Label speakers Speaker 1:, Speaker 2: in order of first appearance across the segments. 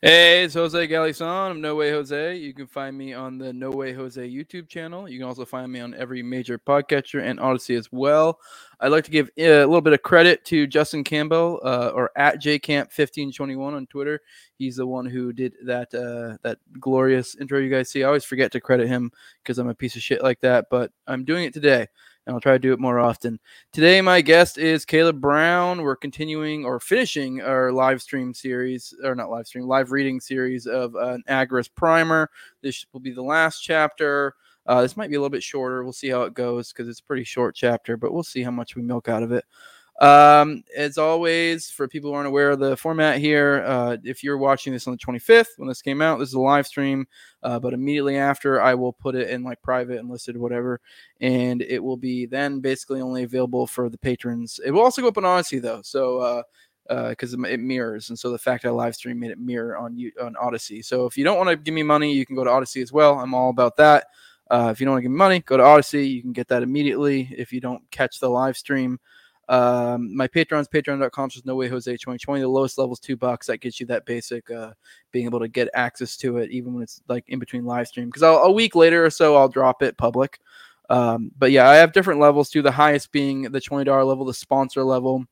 Speaker 1: Hey, it's Jose Galison of No Way Jose. You can find me on the No Way Jose YouTube channel. You can also find me on every major podcatcher and Odysee as well. I'd like to give uh, a little bit of credit to Justin Campbell uh, or at jcamp1521 on Twitter. He's the one who did that uh, that glorious intro you guys see. I always forget to credit him because I'm a piece of shit like that, but I'm doing it today and I'll try to do it more often. Today, my guest is Caleb Brown. We're continuing or finishing our live stream series, or not live stream, live reading series of an Agorist Primer. This will be the last chapter. Uh, this might be a little bit shorter. We'll see how it goes because it's a pretty short chapter, but we'll see how much we milk out of it. Um, as always, for people who aren't aware of the format here, uh, if you're watching this on the 25th when this came out, this is a live stream. Uh, but immediately after, I will put it in like private and listed, whatever, and it will be then basically only available for the patrons. It will also go up on Odysee though, so uh, uh, because uh, it mirrors, and so the fact I live stream made it mirror on you on Odysee. So if you don't want to give me money, you can go to Odysee as well. I'm all about that. Uh, if you don't want to give me money, go to Odysee. You can get that immediately if you don't catch the live stream. Um, my Patreon's patreon.com says no way Jose 2020. The lowest level is two bucks. That gets you that basic uh, being able to get access to it, even when it's like in between live stream. Because a week later or so, I'll drop it public. Um, but yeah, I have different levels too. The highest being the $20 level, the sponsor level.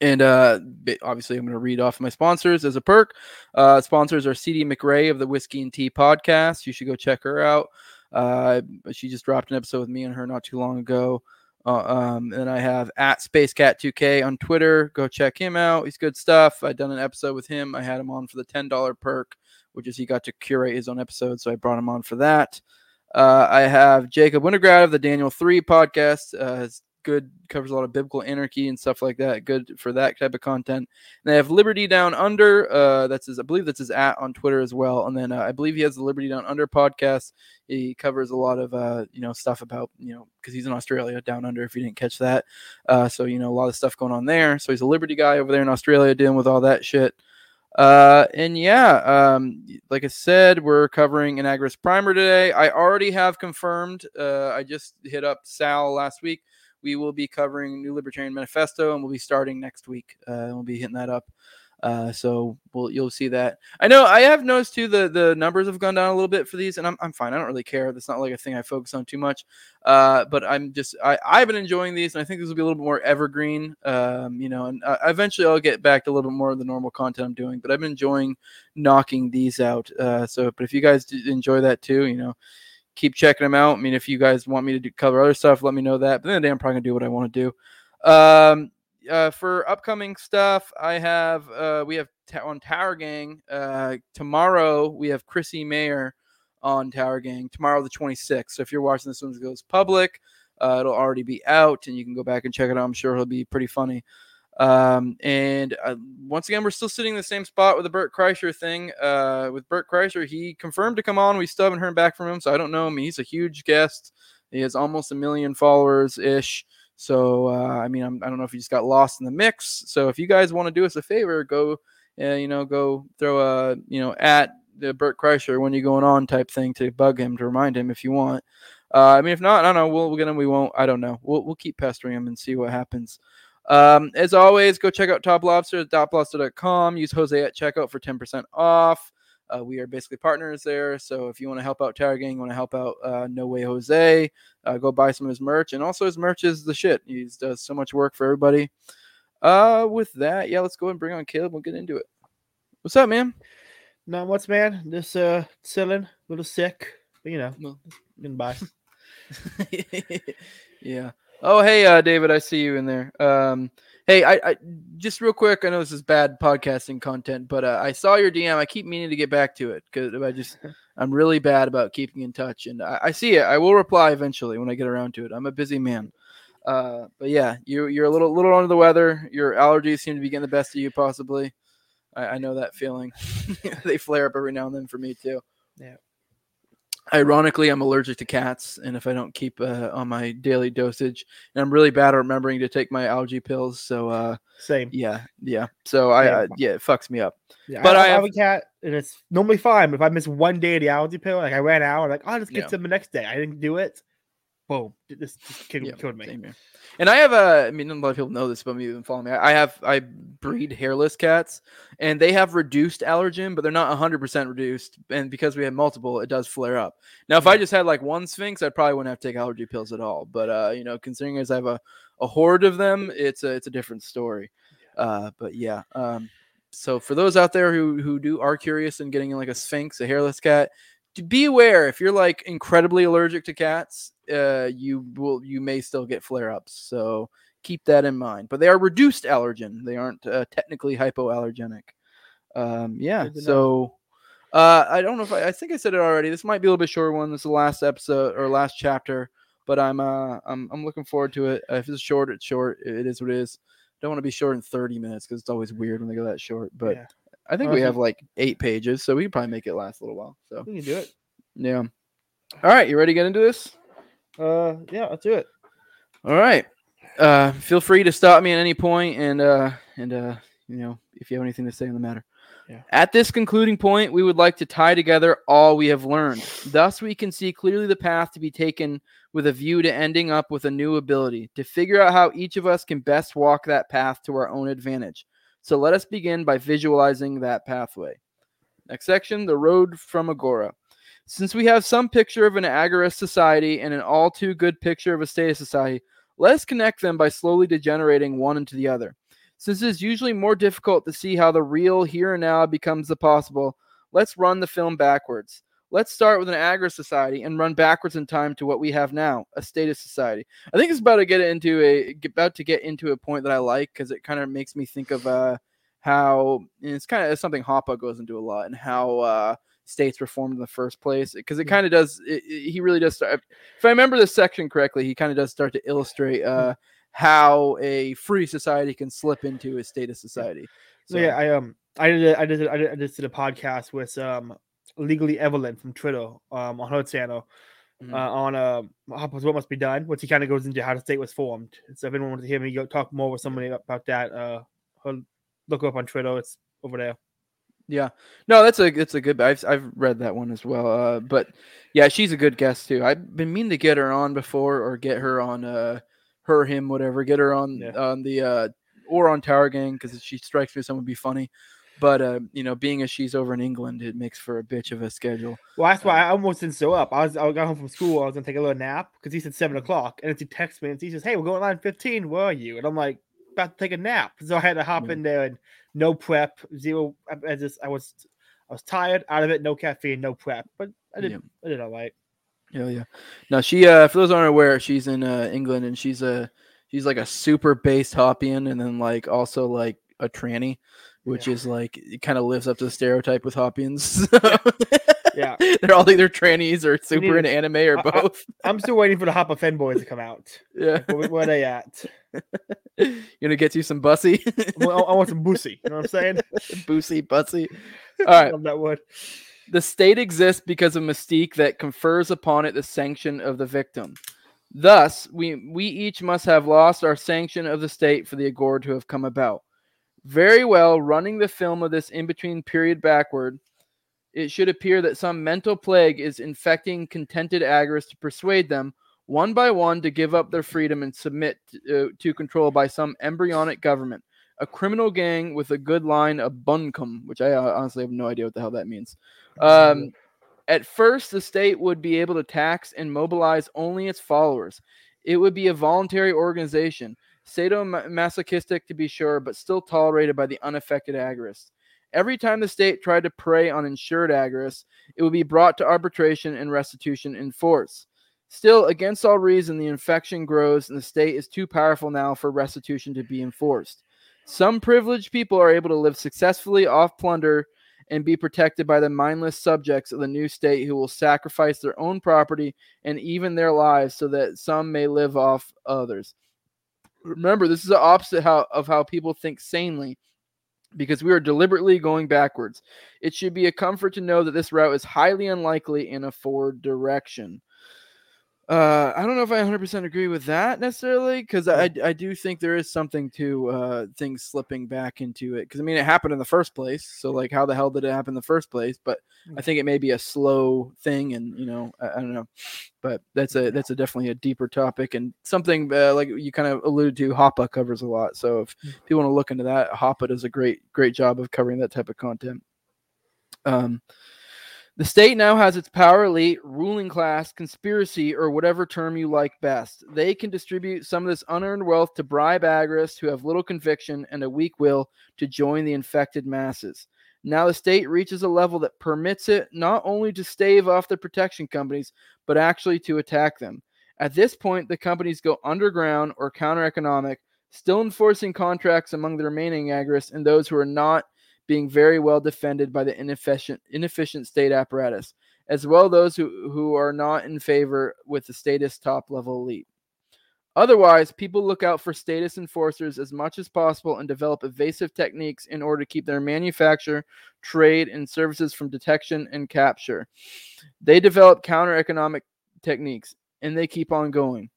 Speaker 1: And uh, obviously, I'm going to read off my sponsors as a perk. Uh, sponsors are CD McRae of the Whiskey and Tea podcast. You should go check her out. Uh, she just dropped an episode with me and her not too long ago. Uh, um, and I have at SpaceCat2K on Twitter. Go check him out. He's good stuff. I done an episode with him. I had him on for the ten dollar perk, which is he got to curate his own episode, so I brought him on for that. Uh, I have Jacob Winograd of the Daniel Three podcast. Uh, good, covers a lot of biblical anarchy and stuff like that. Good for that type of content. And they have Liberty Down Under. Uh, that's his, I believe that's his at on Twitter as well. And then uh, I believe he has the Liberty Down Under podcast. He covers a lot of uh, you know stuff about you know because he's in Australia down under. If you didn't catch that, uh, so you know a lot of stuff going on there. So he's a Liberty guy over there in Australia dealing with all that shit. Uh, and yeah, um, like I said, we're covering an Agorist primer today. I already have confirmed. Uh, I just hit up Sal last week we will be covering New Libertarian Manifesto, and we'll be starting next week. Uh, we'll be hitting that up. Uh, so we'll you'll see that. I know I have noticed too the the numbers have gone down a little bit for these, and I'm, I'm fine. I don't really care. That's not like a thing I focus on too much. Uh, but I'm just I I've been enjoying these, and I think this will be a little bit more evergreen. Um, you know, and uh, eventually I'll get back to a little bit more of the normal content I'm doing. But I've been enjoying knocking these out. Uh, so, but if you guys enjoy that too, you know, keep checking them out. I mean, if you guys want me to do, cover other stuff, let me know that. But then the I'm probably gonna do what I want to do. Um, uh, for upcoming stuff, I have uh, we have on Tower Gang uh, tomorrow. We have Chrissy Mayer on Tower Gang tomorrow, the 26th. So if you're watching this when it goes public, uh, it'll already be out, and you can go back and check it out. I'm sure it'll be pretty funny. Um, and uh, once again, we're still sitting in the same spot with the Bert Kreischer thing. Uh, with Bert Kreischer, he confirmed to come on. We still haven't heard back from him, so I don't know. Mean, he's a huge guest. He has almost a million followers ish. So uh, I mean, I'm, I do not know if he just got lost in the mix. So if you guys want to do us a favor, go, uh, you know, go throw a, you know, at the Bert Kreischer when you're going on type thing to bug him to remind him if you want. Uh, I mean, if not, I don't know. We'll, we'll get him. We won't. I don't know. We'll, we'll keep pestering him and see what happens. Um, as always, go check out Top Lobster at toplobster.com. Use Jose at checkout for 10% off. Uh, we are basically partners there. So if you want to help out Tower Gang, want to help out uh, No Way Jose, uh, go buy some of his merch. And also, his merch is the shit. He does so much work for everybody. Uh, with that, yeah, let's go and bring on Caleb. We'll get into it. What's up, man?
Speaker 2: Not much, man. Just uh, chilling, a little sick, but you know, well, getting by.
Speaker 1: yeah. Oh, hey, uh, David, I see you in there. Um, hey, I, I, just real quick. I know this is bad podcasting content, but uh, I saw your DM. I keep meaning to get back to it because I just I'm really bad about keeping in touch, and I, I, see it. I will reply eventually when I get around to it. I'm a busy man. Uh, but yeah, you you're a little little under the weather. Your allergies seem to be getting the best of you, possibly. I, I know that feeling. they flare up every now and then for me too.
Speaker 2: Yeah.
Speaker 1: Ironically, I'm allergic to cats, and if I don't keep uh, on my daily dosage, and I'm really bad at remembering to take my algae pills. So, uh,
Speaker 2: same.
Speaker 1: Yeah, yeah. So I, uh, yeah, it fucks me up.
Speaker 2: Yeah, but I, I have, have, a cat, and it's normally fine. But if I miss one day of the algae pill, like I ran out, I'm like, I'll just get yeah. some the next day. I didn't do it. Boom, this, this kid
Speaker 1: Yeah,
Speaker 2: killed me.
Speaker 1: And I have a, I mean, a lot of people know this, but maybe even follow me. I have, I breed hairless cats, and they have reduced allergen, but they're not 100% reduced. And because we have multiple, it does flare up. Now, if I just had like one Sphynx, I probably wouldn't have to take allergy pills at all. But uh, you know, considering as I have a, a horde of them, it's a, it's a different story. Uh, but yeah. Um, so for those out there who who do are curious in getting like a Sphynx, a hairless cat, be aware if you're like incredibly allergic to cats uh you will you may still get flare-ups so keep that in mind but they are reduced allergen they aren't uh, technically hypoallergenic. Um yeah
Speaker 2: Good to know.
Speaker 1: so uh i don't know if I, I think i said it already this might be a little bit shorter one this is the last episode or last chapter but i'm uh i'm, I'm looking forward to it. Uh, if it's short it's short it is what it is. Don't want to be short in 30 minutes because it's always weird when they go that short but
Speaker 2: yeah,
Speaker 1: i think we have like eight pages so we can probably make it last a little while so
Speaker 2: we can do it.
Speaker 1: yeah. All right, you ready to get into this?
Speaker 2: Uh, yeah, let's do it.
Speaker 1: All right. Uh, feel free to stop me at any point, and uh, and uh, you know, if you have anything to say on the matter.
Speaker 2: Yeah.
Speaker 1: At this concluding point, we would like to tie together all we have learned. Thus, we can see clearly the path to be taken with a view to ending up with a new ability, to figure out how each of us can best walk that path to our own advantage. So let us begin by visualizing that pathway. Next section the road from Agora. Since we have some picture of an agorist society and an all too good picture of a statist society, let us connect them by slowly degenerating one into the other. Since it is usually more difficult to see how the real here and now becomes the possible, let's run the film backwards. Let's start with an agorist society and run backwards in time to what we have now, a statist society. I think it's about to get into a about to get into a point that I like because it kind of makes me think of uh how and it's kind of something Hoppe goes into a lot and how uh states were formed in the first place because it kind of does it, it- he really does start if i remember this section correctly he kind of does start to illustrate uh how a free society can slip into a statist society.
Speaker 2: So yeah, I um I did a, I did I did, I just did a podcast with um legally Evelyn from Twitter um on her channel
Speaker 1: Mhm.
Speaker 2: uh, on uh what must be done, which he kind of goes into how the state was formed. So if anyone wants to hear me go talk more with somebody about that, uh, her, look up on Twitter. It's over there.
Speaker 1: yeah no that's a it's a good i've, I've read that one as well uh but yeah she's a good guest too i've been meaning to get her on before or get her on uh her him whatever get her on
Speaker 2: Yeah.
Speaker 1: on the uh or on tower gang because she strikes me as someone would be funny but uh you know being as she's over in england it makes for a bitch of a schedule
Speaker 2: Well, that's why I almost didn't show up. I was I got home from school. I was gonna take a little nap because he said seven o'clock, and then he texts me and he says, "Hey, we're going line fifteen. Where are you?" And I'm like, about to take a nap. So I had to hop
Speaker 1: Yeah.
Speaker 2: in there and no prep, zero. I, I just I was I was tired, out of it, no caffeine, no prep, but I did
Speaker 1: Yeah.
Speaker 2: I did all right.
Speaker 1: Hell yeah. Now she uh for those who aren't aware, she's in uh England and she's a she's like a super based Hoppian and then like also like a tranny, which
Speaker 2: Yeah.
Speaker 1: is like it kind of lives up to the stereotype with Hoppians.
Speaker 2: Yeah.
Speaker 1: They're all either trannies or super into anime or
Speaker 2: I- I-
Speaker 1: both.
Speaker 2: I'm still waiting for the Hopper Fen boys to come out.
Speaker 1: yeah.
Speaker 2: Where, where are they at?
Speaker 1: You gonna get you some bussy?
Speaker 2: Well, I, I want some boosie. You know what I'm saying?
Speaker 1: Boosie, bussy. All right.
Speaker 2: Love that word.
Speaker 1: The state exists because of mystique that confers upon it the sanction of the victim. Thus, we, we each must have lost our sanction of the state for the agora to have come about. Very well, running the film of this in between period backward, it should appear that some mental plague is infecting contented agorists to persuade them, one by one, to give up their freedom and submit to, uh, to control by some embryonic government. A criminal gang with a good line of buncombe, which I uh, honestly have no idea what the hell that means. Um, at first, the state would be able to tax and mobilize only its followers. It would be a voluntary organization, sadomasochistic to be sure, but still tolerated by the unaffected agorists. Every time the state tried to prey on insured agorists, it would be brought to arbitration and restitution in force. Still, against all reason, the infection grows, and the state is too powerful now for restitution to be enforced. Some privileged people are able to live successfully off plunder and be protected by the mindless subjects of the new state who will sacrifice their own property and even their lives so that some may live off others. Remember, this is the opposite how, of how people think sanely because we are deliberately going backwards. It should be a comfort to know that this route is highly unlikely in a forward direction. Uh, I don't know if I 100% agree with that necessarily because I, I do think there is something to uh, things slipping back into it because I mean it happened in the first place so like how the hell did it happen in the first place? But I think it may be a slow thing and you know I, I don't know but that's a that's a definitely a deeper topic and something uh, like you kind of alluded to Hoppe covers a lot so if people want to look into that Hoppe does a great great job of covering that type of content. Um, the state now has its power elite, ruling class, conspiracy, or whatever term you like best. They can distribute some of this unearned wealth to bribe agorists who have little conviction and a weak will to join the infected masses. Now the state reaches a level that permits it not only to stave off the protection companies, but actually to attack them. At this point, the companies go underground or counter economic, still enforcing contracts among the remaining agorists and those who are not being very well defended by the inefficient inefficient state apparatus, as well as those who, who are not in favor with the statist top level elite. Otherwise, people look out for status enforcers as much as possible and develop evasive techniques in order to keep their manufacture, trade, and services from detection and capture. They develop counter economic techniques and they keep on going.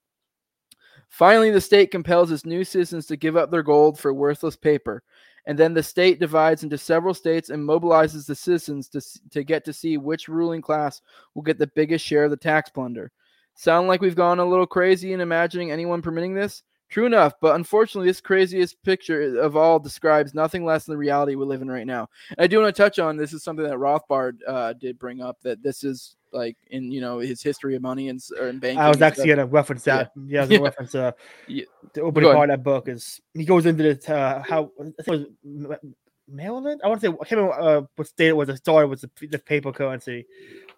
Speaker 1: Finally, the state compels its new citizens to give up their gold for worthless paper. And then the state divides into several states and mobilizes the citizens to, to get to see which ruling class will get the biggest share of the tax plunder. Sound like we've gone a little crazy in imagining anyone permitting this? True enough, but unfortunately, this craziest picture of all describes nothing less than the reality we live in right now. And I do want to touch on this is something that Rothbard uh, did bring up that this is like in you know his history of money and, or in banking.
Speaker 2: I was actually going to reference that. Yeah, yeah I was gonna reference uh,
Speaker 1: Yeah.
Speaker 2: the opening part of that book is he goes into the uh, how I think it was Maryland. I want to say I can't remember uh, what state it was. It started with the, the paper currency,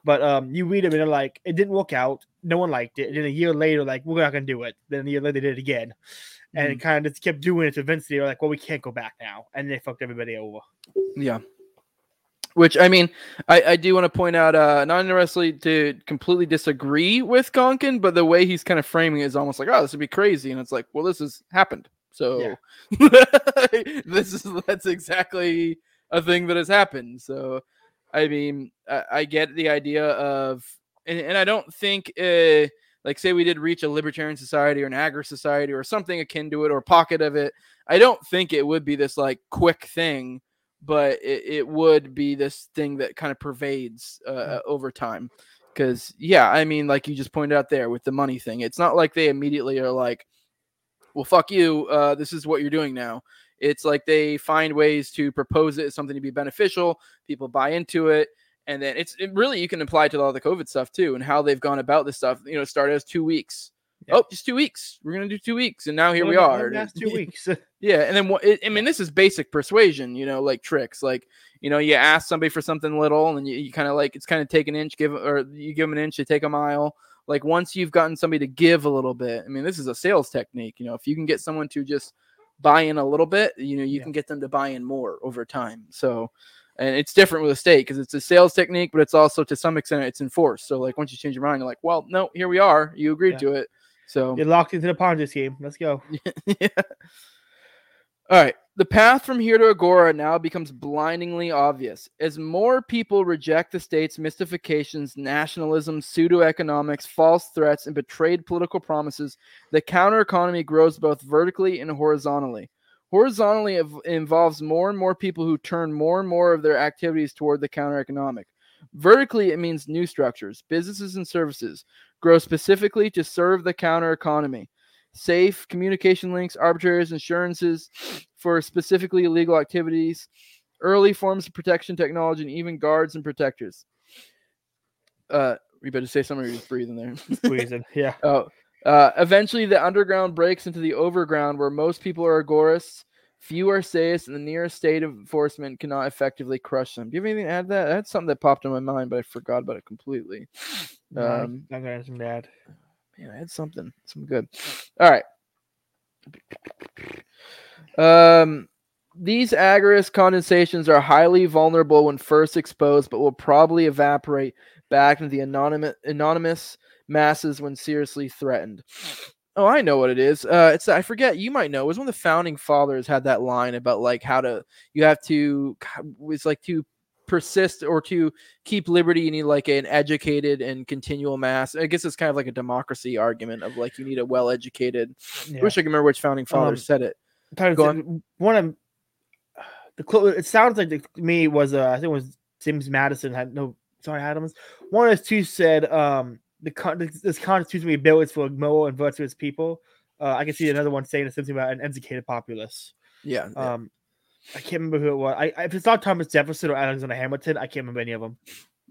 Speaker 2: but um, you read them and they're like, it didn't work out. No one liked it. And then a year later, like we're not going to do it. Then a year later, they did it again, and
Speaker 1: Mm-hmm.
Speaker 2: it kind of just kept doing it. Eventually, they're like, well, we can't go back now, and they fucked everybody over.
Speaker 1: Yeah. Which I mean, I, I do want to point out, uh, not necessarily to completely disagree with Konkin, but the way he's kind of framing it is almost like, oh, this would be crazy, and it's like, well, this has happened, so this is that's exactly a thing that has happened. So, I mean, I, I get the idea of, and, and I don't think, uh, like, say we did reach a libertarian society or an agri society or something akin to it or pocket of it. I don't think it would be this like quick thing but it, it would be this thing that kind of pervades uh, over time. Because yeah, I mean, like you just pointed out there with the money thing, it's not like they immediately are like, "Well, fuck you. Uh, this is what you're doing now." It's like they find ways to propose it as something to be beneficial. People buy into it, and then it's it really you can apply to all the COVID stuff too, and how they've gone about this stuff. You know, it started as two weeks.
Speaker 2: Yeah.
Speaker 1: Oh, just two weeks. We're gonna do two weeks, and now here we are.
Speaker 2: Last two weeks.
Speaker 1: Yeah, and then what? I mean, this is basic persuasion, you know, like tricks. Like, you know, you ask somebody for something little, and you, you kind of like it's kind of take an inch, give or you give them an inch, they take a mile. Like once you've gotten somebody to give a little bit, I mean, this is a sales technique. You know, if you can get someone to just buy in a little bit, you know, you
Speaker 2: Yeah.
Speaker 1: can get them to buy in more over time. So, and it's different with a state because it's a sales technique, but it's also to some extent it's enforced. So, like once you change your mind, you're like, well, no, here we are. You agreed
Speaker 2: Yeah.
Speaker 1: to it. So
Speaker 2: You're locked into the Ponzi scheme. Let's go.
Speaker 1: yeah. All right. The path from here to Agora now becomes blindingly obvious. As more people reject the state's mystifications, nationalism, pseudo economics, false threats, and betrayed political promises, the counter economy grows both vertically and horizontally. Horizontally involves more and more people who turn more and more of their activities toward the counter economic. Vertically, it means new structures, businesses, and services grow specifically to serve the counter economy safe communication links, arbitrators, insurances for specifically illegal activities, early forms of protection technology, and even guards and protectors. Uh, you better say something or you're just breathing there.
Speaker 2: Squeezing. Yeah.
Speaker 1: Oh, uh, eventually the underground breaks into the overground where most people are agorists. Few are statists, and the nearest state of enforcement cannot effectively crush them. Do you have anything to add to that? That's something that popped in my mind, but I forgot about it completely.
Speaker 2: No,
Speaker 1: Um,
Speaker 2: I'm gonna have some bad.
Speaker 1: Man, I had something. Some good. All right. Um, these agorist condensations are highly vulnerable when first exposed, but will probably evaporate back into the anonymous anonymous masses when seriously threatened. Oh, I know what it is. Uh, it's I forget. You might know. It was when the founding fathers had that line about like how to you have to. It's like to persist or to keep liberty, you need like an educated and continual mass. I guess it's kind of like a democracy argument of like you need a well educated.
Speaker 2: Yeah.
Speaker 1: I wish I could remember which founding father
Speaker 2: Um,
Speaker 1: said it.
Speaker 2: Kind of
Speaker 1: Go
Speaker 2: said- one of the clo- it sounds like to me was uh, I think it was James Madison had no sorry Adams. One of his two said um the con- this, we built is for moral and virtuous people. Uh, I can see another one saying something about an educated populace.
Speaker 1: Yeah. yeah.
Speaker 2: Um, I can't remember who it was. I, I if it's not Thomas Jefferson or Alexander Hamilton, I can't remember any of them.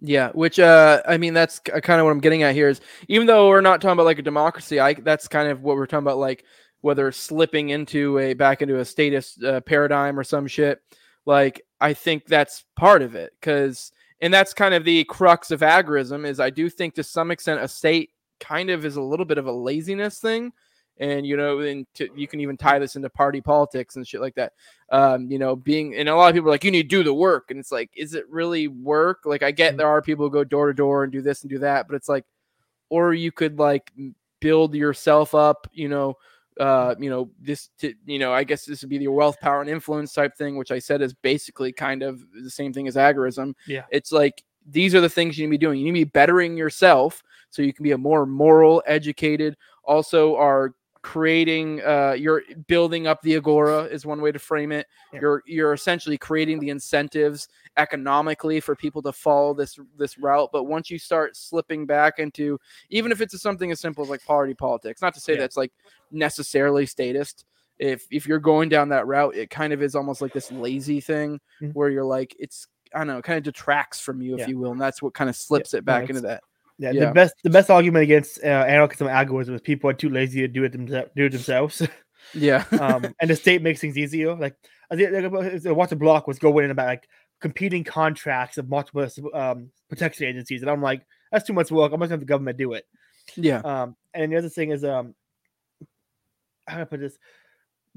Speaker 1: Yeah, which uh, I mean, that's kind of what I'm getting at here is even though we're not talking about like a democracy, I that's kind of what we're talking about, like whether slipping into a back into a statist uh, paradigm or some shit. Like I think that's part of it because, and that's kind of the crux of agorism is I do think to some extent a state kind of is a little bit of a laziness thing. And you know, and to, you can even tie this into party politics and shit like that. Um, you know, being and a lot of people are like, you need to do the work, and it's like, is it really work? Like, I get
Speaker 2: Mm.
Speaker 1: there are people who go door to door and do this and do that, but it's like, or you could like build yourself up, you know, uh, you know, this, to, you know, I guess this would be the wealth, power, and influence type thing, which I said is basically kind of the same thing as agorism.
Speaker 2: Yeah.
Speaker 1: It's like these are the things you need to be doing. You need to be bettering yourself so you can be a more moral, educated, also are creating uh you're building up the agora is one way to frame it
Speaker 2: Yeah.
Speaker 1: you're you're essentially creating the incentives economically for people to follow this this route but once you start slipping back into even if it's something as simple as like party politics not to say
Speaker 2: Yeah.
Speaker 1: that's like necessarily statist if if you're going down that route it kind of is almost like this lazy thing
Speaker 2: Mhm.
Speaker 1: where you're like it's i don't know kind of detracts from you if
Speaker 2: Yeah.
Speaker 1: you will and that's what kind of slips it back
Speaker 2: it's-
Speaker 1: into that
Speaker 2: Yeah,
Speaker 1: Yeah.
Speaker 2: the best the best argument against uh, anarchism and agorism is people are too lazy to do it themselves. Do it themselves.
Speaker 1: yeah
Speaker 2: um, and the state makes things easier. Like I think like, about- uh, Walter Block was going in about like competing contracts of multiple um, protection agencies, and I'm like, that's too much work. I'm gonna have the government do it.
Speaker 1: yeah
Speaker 2: Um, and the other thing is, um, how do I put this?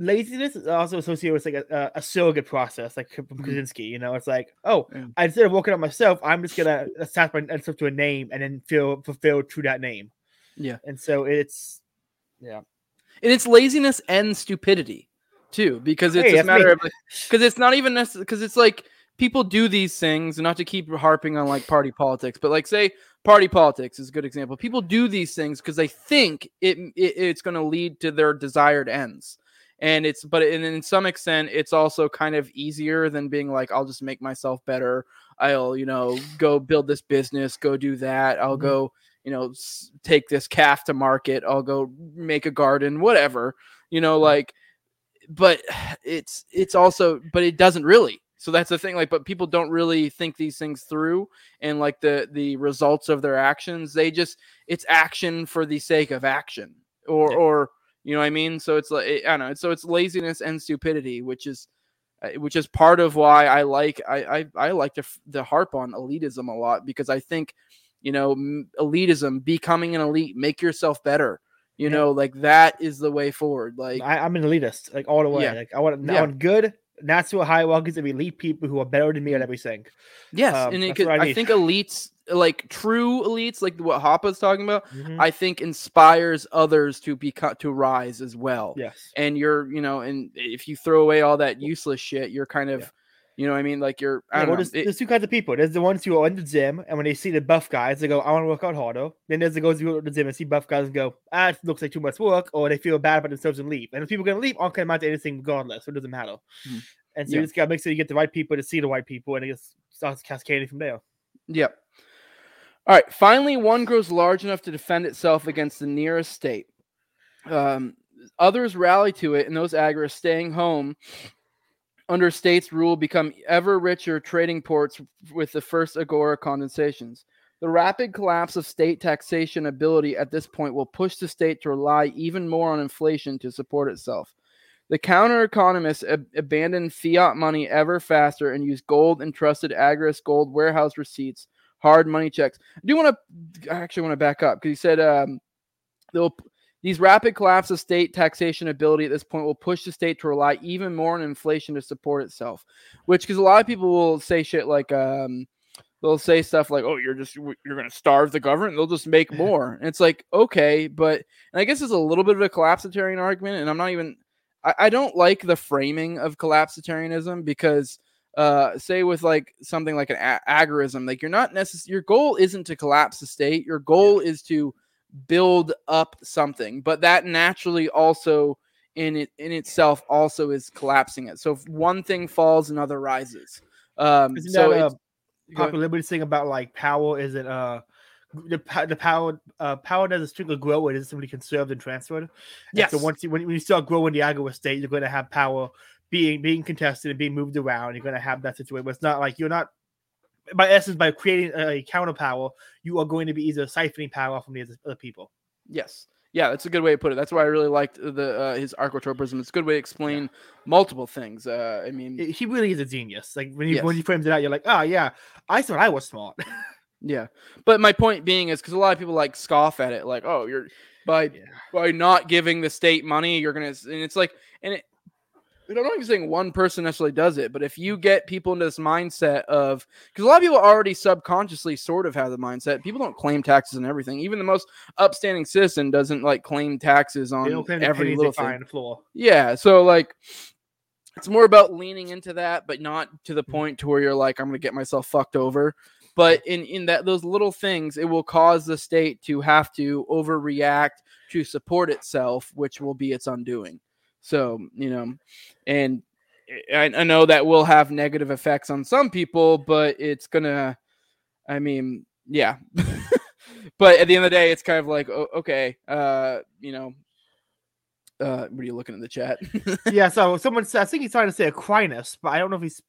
Speaker 2: Laziness is also associated with like a, a, a surrogate process, like from
Speaker 1: Mhm.
Speaker 2: Kaczynski. You know, it's like, oh,
Speaker 1: Yeah.
Speaker 2: Instead of working on myself, I'm just gonna attach myself to a name and then feel fulfilled through that name.
Speaker 1: Yeah.
Speaker 2: And so it's, yeah,
Speaker 1: and it's laziness and stupidity too because it's
Speaker 2: Hey,
Speaker 1: a
Speaker 2: that's me.
Speaker 1: matter of because it's not even necessary because it's like people do these things not to keep harping on like party politics but like say party politics is a good example people do these things because they think it, it it's going to lead to their desired ends and it's but in, in some extent it's also kind of easier than being like i'll just make myself better. I'll you know go build this business go do that. I'll
Speaker 2: Mhm.
Speaker 1: go you know s- take this calf to market. I'll go make a garden whatever you know like but it's it's also but it doesn't really. So that's the thing like but people don't really think these things through and like the the results of their actions. They just it's action for the sake of action or
Speaker 2: Yeah.
Speaker 1: or you know what i mean so it's like i don't know so it's laziness and stupidity which is uh, which is part of why i like i i, I like to, to harp on elitism a lot because i think you know elitism becoming an elite make yourself better you
Speaker 2: Yeah.
Speaker 1: know like that is the way forward like
Speaker 2: I, I'm an elitist, like all the way.
Speaker 1: Yeah.
Speaker 2: Like I want, I
Speaker 1: Yeah.
Speaker 2: want good natural hierarchies of elite people who are better than me at everything.
Speaker 1: Yes,
Speaker 2: Um,
Speaker 1: and it could,
Speaker 2: I
Speaker 1: I, think elites, like true elites, like what Hoppe's talking about,
Speaker 2: Mhm.
Speaker 1: I think inspires others to be cut to rise as well.
Speaker 2: yes.
Speaker 1: And you're, you know, and if you throw away all that useless shit, you're kind of,
Speaker 2: Yeah.
Speaker 1: you know, I mean, like you're, I
Speaker 2: Yeah,
Speaker 1: don't
Speaker 2: well,
Speaker 1: know.
Speaker 2: there's,
Speaker 1: it-
Speaker 2: there's two kinds of people. There's the ones who are in the gym, and when they see the buff guys, they go, "I want to work out harder." Then there's the guys who go to the gym and see buff guys and go, "Ah, it looks like too much work," or they feel bad about themselves and leave. And if people are gonna leave, aren't gonna amount to anything regardless, so it doesn't matter.
Speaker 1: Hmm.
Speaker 2: And so
Speaker 1: Yeah.
Speaker 2: you just gotta make sure you get the right people to see the right people, and it just starts cascading from there.
Speaker 1: Yep. All right. Finally, one grows large enough to defend itself against the nearest state. Um, others rally to it, and those agorists staying home under state's rule become ever richer trading ports with the first agora condensations. The rapid collapse of state taxation ability at this point will push the state to rely even more on inflation to support itself. The counter economists ab- abandon fiat money ever faster and use gold and trusted agorist gold warehouse receipts, hard money checks. I do want to, I actually want to back up because he said um, they'll these rapid collapse of state taxation ability at this point will push the state to rely even more on inflation to support itself. Which, because a lot of people will say shit like, um, they'll say stuff like, "Oh, you're just you're going to starve the government; they'll just make more." And it's like, okay, but and I guess it's a little bit of a collapsitarian argument, and I'm not even. I, I don't like the framing of collapsitarianism because uh, say with like something like an a- agorism, like you're not necessarily your goal isn't to collapse the state. Your goal is to build up something, but that naturally also in it in itself also is collapsing it. So if one thing falls, another rises. Um,
Speaker 2: Isn't
Speaker 1: so
Speaker 2: that a popular liberty thing about like power isn't uh the, the power uh power doesn't strictly grow it is simply conserved and transferred.
Speaker 1: Yes,
Speaker 2: So once you when, when you start growing the aggro state, you're going to have power being being contested and being moved around. You're going to have that situation. But it's not like you're not by essence by creating a counter power, you are going to be either siphoning power off from the other, people.
Speaker 1: Yes. Yeah, that's a good way to put it. That's why I really liked the uh, his archotropism. It's a good way to explain multiple things. Uh, I mean,
Speaker 2: He really is a genius. Like when he when
Speaker 1: Yes.
Speaker 2: he frames it out, you're like, oh yeah, I thought I was smart.
Speaker 1: yeah. But my point being is because a lot of people like scoff at it, like, oh, you're by
Speaker 2: Yeah.
Speaker 1: by not giving the state money, you're gonna, and it's like, and it. I'm not even saying one person necessarily does it, but if you get people into this mindset of, because a lot of people already subconsciously sort of have the mindset, people don't claim taxes and everything. Even the most upstanding citizen doesn't like claim taxes on
Speaker 2: claim
Speaker 1: every little thing.
Speaker 2: floor.
Speaker 1: Yeah, so like it's more about leaning into that, but not to the point to where you're like, I'm gonna get myself fucked over. But in in that those little things, it will cause the state to have to overreact to support itself, which will be its undoing. So you know, and I, I know that will have negative effects on some people, but it's gonna. I mean, yeah. but at the end of the day, it's kind of like, o- okay, uh, you know, uh, what are you looking in the chat?
Speaker 2: yeah, so someone said, I think he's trying to say Aquinas, but I don't know if he's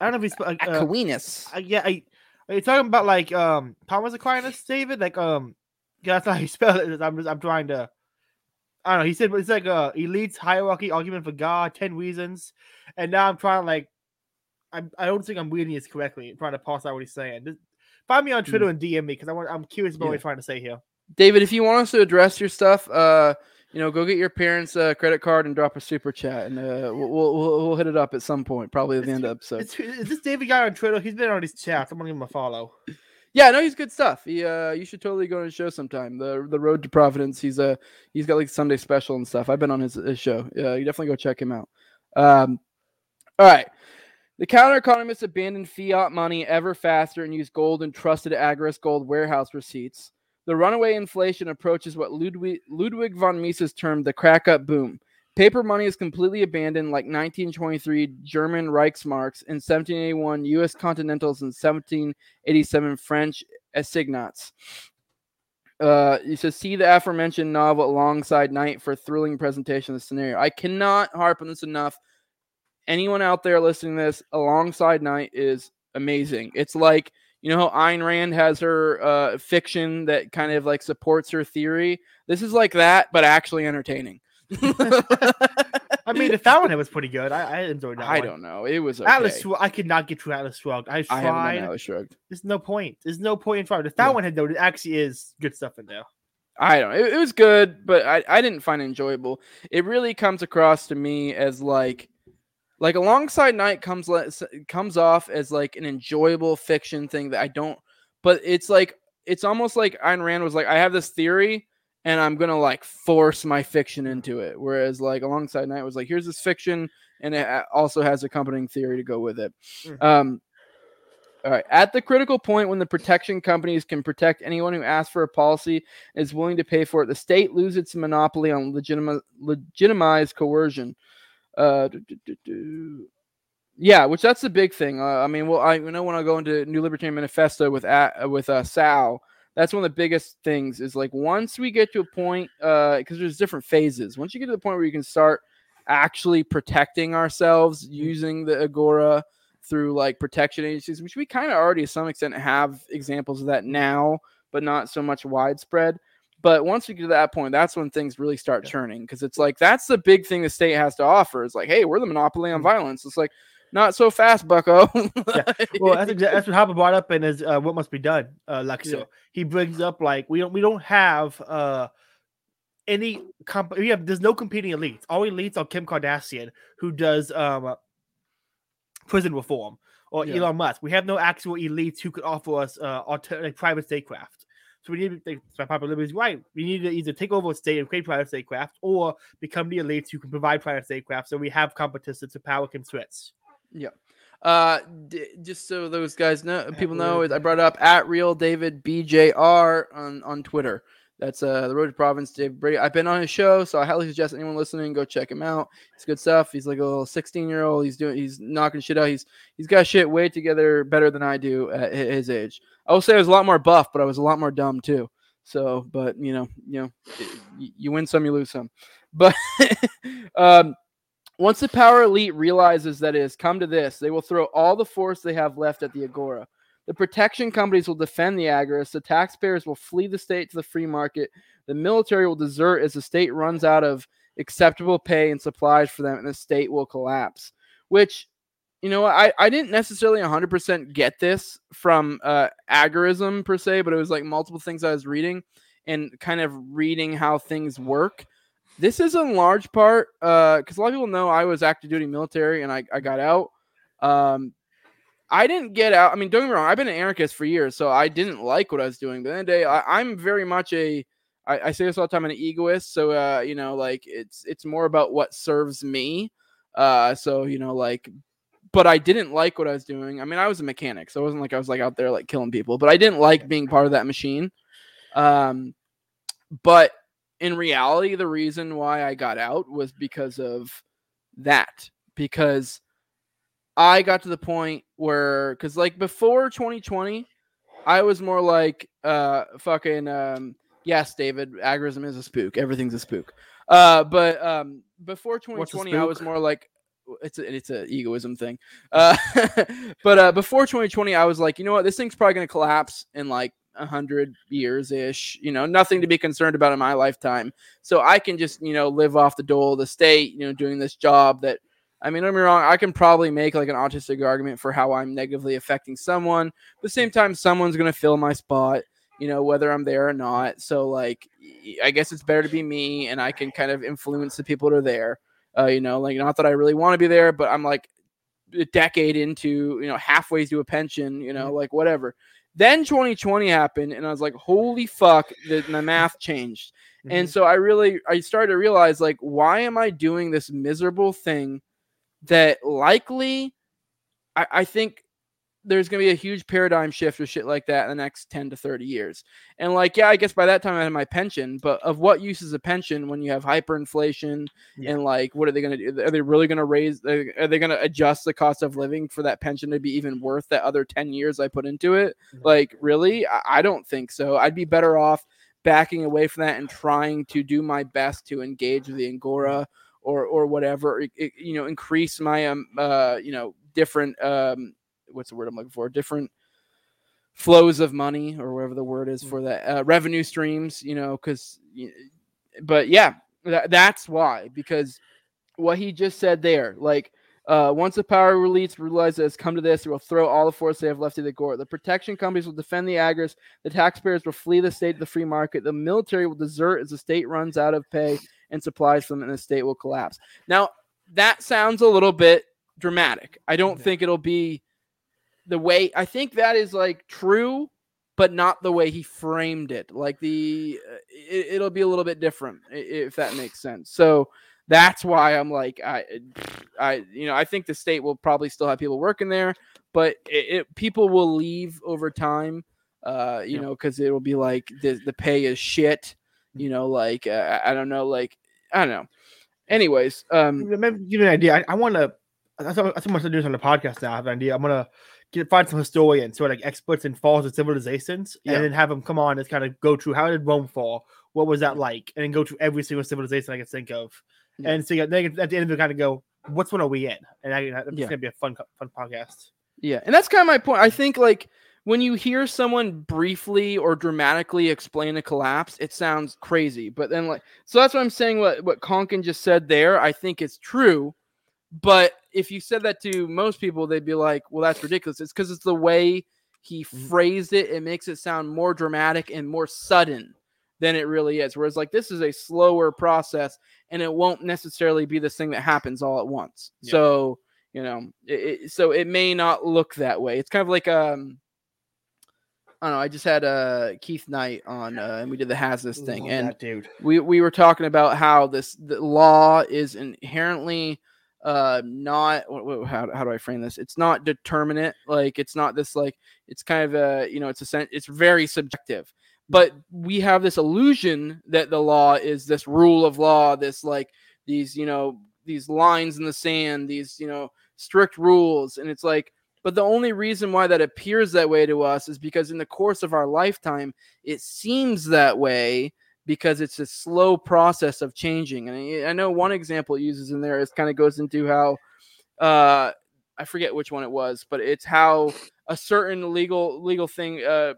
Speaker 2: I don't know if he's uh, uh,
Speaker 1: Aquinas.
Speaker 2: uh, yeah, I, are you talking about like um Thomas Aquinas, David? Like um yeah, that's how you spell it. I'm just I'm trying to I don't know. He said it's like a elite hierarchy argument for God, ten reasons, and now I'm trying to like I I don't think I'm reading this correctly. I'm trying to parse out what he's saying. Just find me on Twitter and DM me because I want I'm curious about what
Speaker 1: Hmm.
Speaker 2: He's trying to say here.
Speaker 1: David, if you want us to address your stuff, uh, you know, go get your parents' uh, credit card and drop a super chat, and uh, we'll, we'll we'll hit it up at some point, probably at the end of the episode.
Speaker 2: Is, is this David guy on Twitter? He's been on these chats. I'm gonna give him a follow.
Speaker 1: Yeah, no, he's good stuff. He, uh, you should totally go on his show sometime. The the Road to Providence. He's uh, he's got like Sunday special and stuff. I've been on his, his show. Yeah, you definitely go check him out. Um, all right. The counter economists abandoned fiat money ever faster and used gold and trusted agorist gold warehouse receipts. The runaway inflation approaches what Ludwig, Ludwig von Mises termed the crack up boom. Paper money is completely abandoned, like 1923 German Reichsmarks and 1781 U.S. Continentals and 1787 French assignats. Uh, you should see the aforementioned novel alongside Night for thrilling presentation of the scenario. I cannot harp on this enough. Anyone out there listening to this, alongside Night is amazing. It's like you know how Ayn Rand has her uh, fiction that kind of like supports her theory. This is like that, but actually entertaining.
Speaker 2: I mean, the Fountain was pretty good. I, I enjoyed that.
Speaker 1: I
Speaker 2: one.
Speaker 1: don't know. It was okay.
Speaker 2: Atlas. I could not get through Atlas Shrugged. I
Speaker 1: I haven't done. Atlas Shrugged.
Speaker 2: There's no point. There's no point in trying. The Fountainhead though, it actually is good stuff in there.
Speaker 1: I don't. It, it was good, but I, I didn't find it enjoyable. It really comes across to me as like, like alongside night comes comes off as like an enjoyable fiction thing that I don't. But it's like it's almost like Ayn Rand was like, I have this theory, and I'm gonna like force my fiction into it. Whereas like alongside night was like, here's this fiction, and it also has accompanying theory to go with it.
Speaker 2: Mhm.
Speaker 1: Um, all right. At the critical point when the protection companies can protect anyone who asks for a policy and is willing to pay for it, the state loses its monopoly on legitima- legitimized coercion. Uh, do, do, do. Yeah, which that's the big thing. Uh, I mean, well, I you know when I go into New Libertarian Manifesto with A- with uh, Sal, that's one of the biggest things. Is like once we get to a point, uh, because there's different phases. Once you get to the point where you can start actually protecting ourselves using the Agora through like protection agencies, which we kind of already to some extent have examples of that now, but not so much widespread. But once we get to that point, that's when things really start
Speaker 2: Yeah.
Speaker 1: churning because it's like that's the big thing the state has to offer. It's like, hey, we're the monopoly on
Speaker 2: Mhm.
Speaker 1: violence. It's like, not so fast, Bucko.
Speaker 2: Well, that's, exa- that's what Hoppe brought up in his uh, "What Must Be Done" uh, lecture.
Speaker 1: Yeah.
Speaker 2: He brings up like we don't we don't have uh, any comp- we have there's no competing elites. All elites are Kim Kardashian who does um, prison reform or
Speaker 1: Yeah.
Speaker 2: Elon Musk. We have no actual elites who could offer us uh, alter- like private statecraft. So we need to my popular liberty right. We need to either take over a state and create private statecraft, or become the elites who can provide private statecraft, so we have competition to power can switch.
Speaker 1: Uh, d- just so those guys know, people know, I brought up at real David BJR on on Twitter. That's uh the Road to Providence, Dave Brady. I've been on his show, so I highly suggest anyone listening go check him out. It's good stuff. He's like a little 16 year old. He's doing, he's knocking shit out. He's he's got shit way together better than I do at his age. I will say I was a lot more buff, but I was a lot more dumb too. So, but you know, you know, you win some, you lose some. But um, once the power elite realizes that it has come to this, they will throw all the force they have left at the Agora. The protection companies will defend the Agorist. The taxpayers will flee the state to the free market. The military will desert as the state runs out of acceptable pay and supplies for them, and the state will collapse. Which, you know, I, I didn't necessarily 100% get this from uh, agorism per se, but it was like multiple things I was reading and kind of reading how things work. This is in large part because a lot of people know I was active duty military and I, I got out. Um, I didn't get out. I mean, don't get me wrong. I've been an anarchist for years, so I didn't like what I was doing. But at the day, I, I'm very much a. I, I say this all the time. I'm an egoist, so uh, you know, like it's it's more about what serves me. Uh, so you know, like, but I didn't like what I was doing. I mean, I was a mechanic, so it wasn't like I was like out there like killing people. But I didn't like being part of that machine. Um, but in reality, the reason why I got out was because of that. Because I got to the point where, because like before 2020, I was more like, uh, fucking, um, yes, David, agorism is a spook. Everything's a spook. Uh, but um, before 2020, I was more like, it's a, it's a egoism thing. Uh, but uh, before 2020, I was like, you know what, this thing's probably gonna collapse in like a hundred years ish. You know, nothing to be concerned about in my lifetime. So I can just you know live off the dole of the state. You know, doing this job that. I mean, don't get me wrong. I can probably make like an autistic argument for how I'm negatively affecting someone. At the same time, someone's gonna fill my spot. You know, whether I'm there or not. So like, i guess it's better to be me, and I can kind of influence the people that are there. Uh, you know, like not that I really want to be there, but I'm like a decade into, you know, halfway to a pension, you know, like whatever. Then 2020 happened, and I was like, holy fuck, the, the math changed. And mhm. so I really, I started to realize, like, why am I doing this miserable thing that likely, I, I think there's going to be a huge paradigm shift or shit like that in the next 10 to 30 years. And like, yeah, I guess by that time I had my pension, but of what use is a pension when you have hyperinflation
Speaker 2: Yeah.
Speaker 1: and like, what are they going to do? Are they really going to raise, are they going to adjust the cost of living for that pension to be even worth that other 10 years I put into it?
Speaker 2: Mhm.
Speaker 1: Like, really? I, I don't think so. I'd be better off backing away from that and trying to do my best to engage with the Agora or, or whatever, i- i- you know, increase my, um, uh, you know, different, um, what's the word I'm looking for? Different flows of money or whatever the word is for that uh, revenue streams, you know, because, but yeah, that, that's why because what he just said there, like uh, once the power elites realize that it's come to this, they will throw all the force they have left to the gore. The protection companies will defend the agorists. The taxpayers will flee the state to the free market. The military will desert as the state runs out of pay and supplies from them, and the state will collapse. Now that sounds a little bit dramatic. I don't
Speaker 2: Yeah.
Speaker 1: think it'll be the way. I think that is like true, but not the way he framed it. Like the uh, it, it'll be a little bit different if that makes sense. So that's why I'm like I I you know I think the state will probably still have people working there, but it, it people will leave over time. Uh, you
Speaker 2: Yeah.
Speaker 1: know, because it'll be like the the pay is shit. You know, like uh, I I don't know, like I don't know. Anyways, um,
Speaker 2: Maybe give you an idea. I, I want to. I thought I want to do this on the podcast now. I have an idea. I'm gonna get find some historians, of like experts in falls of civilizations,
Speaker 1: Yeah.
Speaker 2: and then have them come on and kind of go through how did Rome fall, what was that like, and then go through every single civilization I can think of,
Speaker 1: Yeah.
Speaker 2: and see. Then at the end of it, kind of go, what's one are we in? And I, it's
Speaker 1: Yeah.
Speaker 2: gonna be a fun fun podcast.
Speaker 1: Yeah, and that's kind of my point. I think like when you hear someone briefly or dramatically explain a collapse, it sounds crazy. But then like so that's what I'm saying what what Konkin just said there, I think it's true. But if you said that to most people, they'd be like, "Well, that's ridiculous." It's because it's the way he
Speaker 2: Mhm.
Speaker 1: phrased it. It makes it sound more dramatic and more sudden than it really is. Whereas like this is a slower process, and it won't necessarily be this thing that happens all at once.
Speaker 2: Yeah.
Speaker 1: So you know, it, it- so it may not look that way. It's kind of like um. I don't know. I just had uh Keith Knight on, uh, and we did the has this thing, and
Speaker 2: dude.
Speaker 1: we we were talking about how this the law is inherently uh not how, how do i frame this? It's not determinate like it's not this like it's kind of a you know it's a it's very subjective. But we have this illusion that the law is this rule of law this like these you know these lines in the sand these you know strict rules. And it's like but the only reason why that appears that way to us is because in the course of our lifetime it seems that way because it's a slow process of changing. And I- know one example it uses in there is kind of goes into how uh I forget which one it was, but it's how a certain legal legal thing uh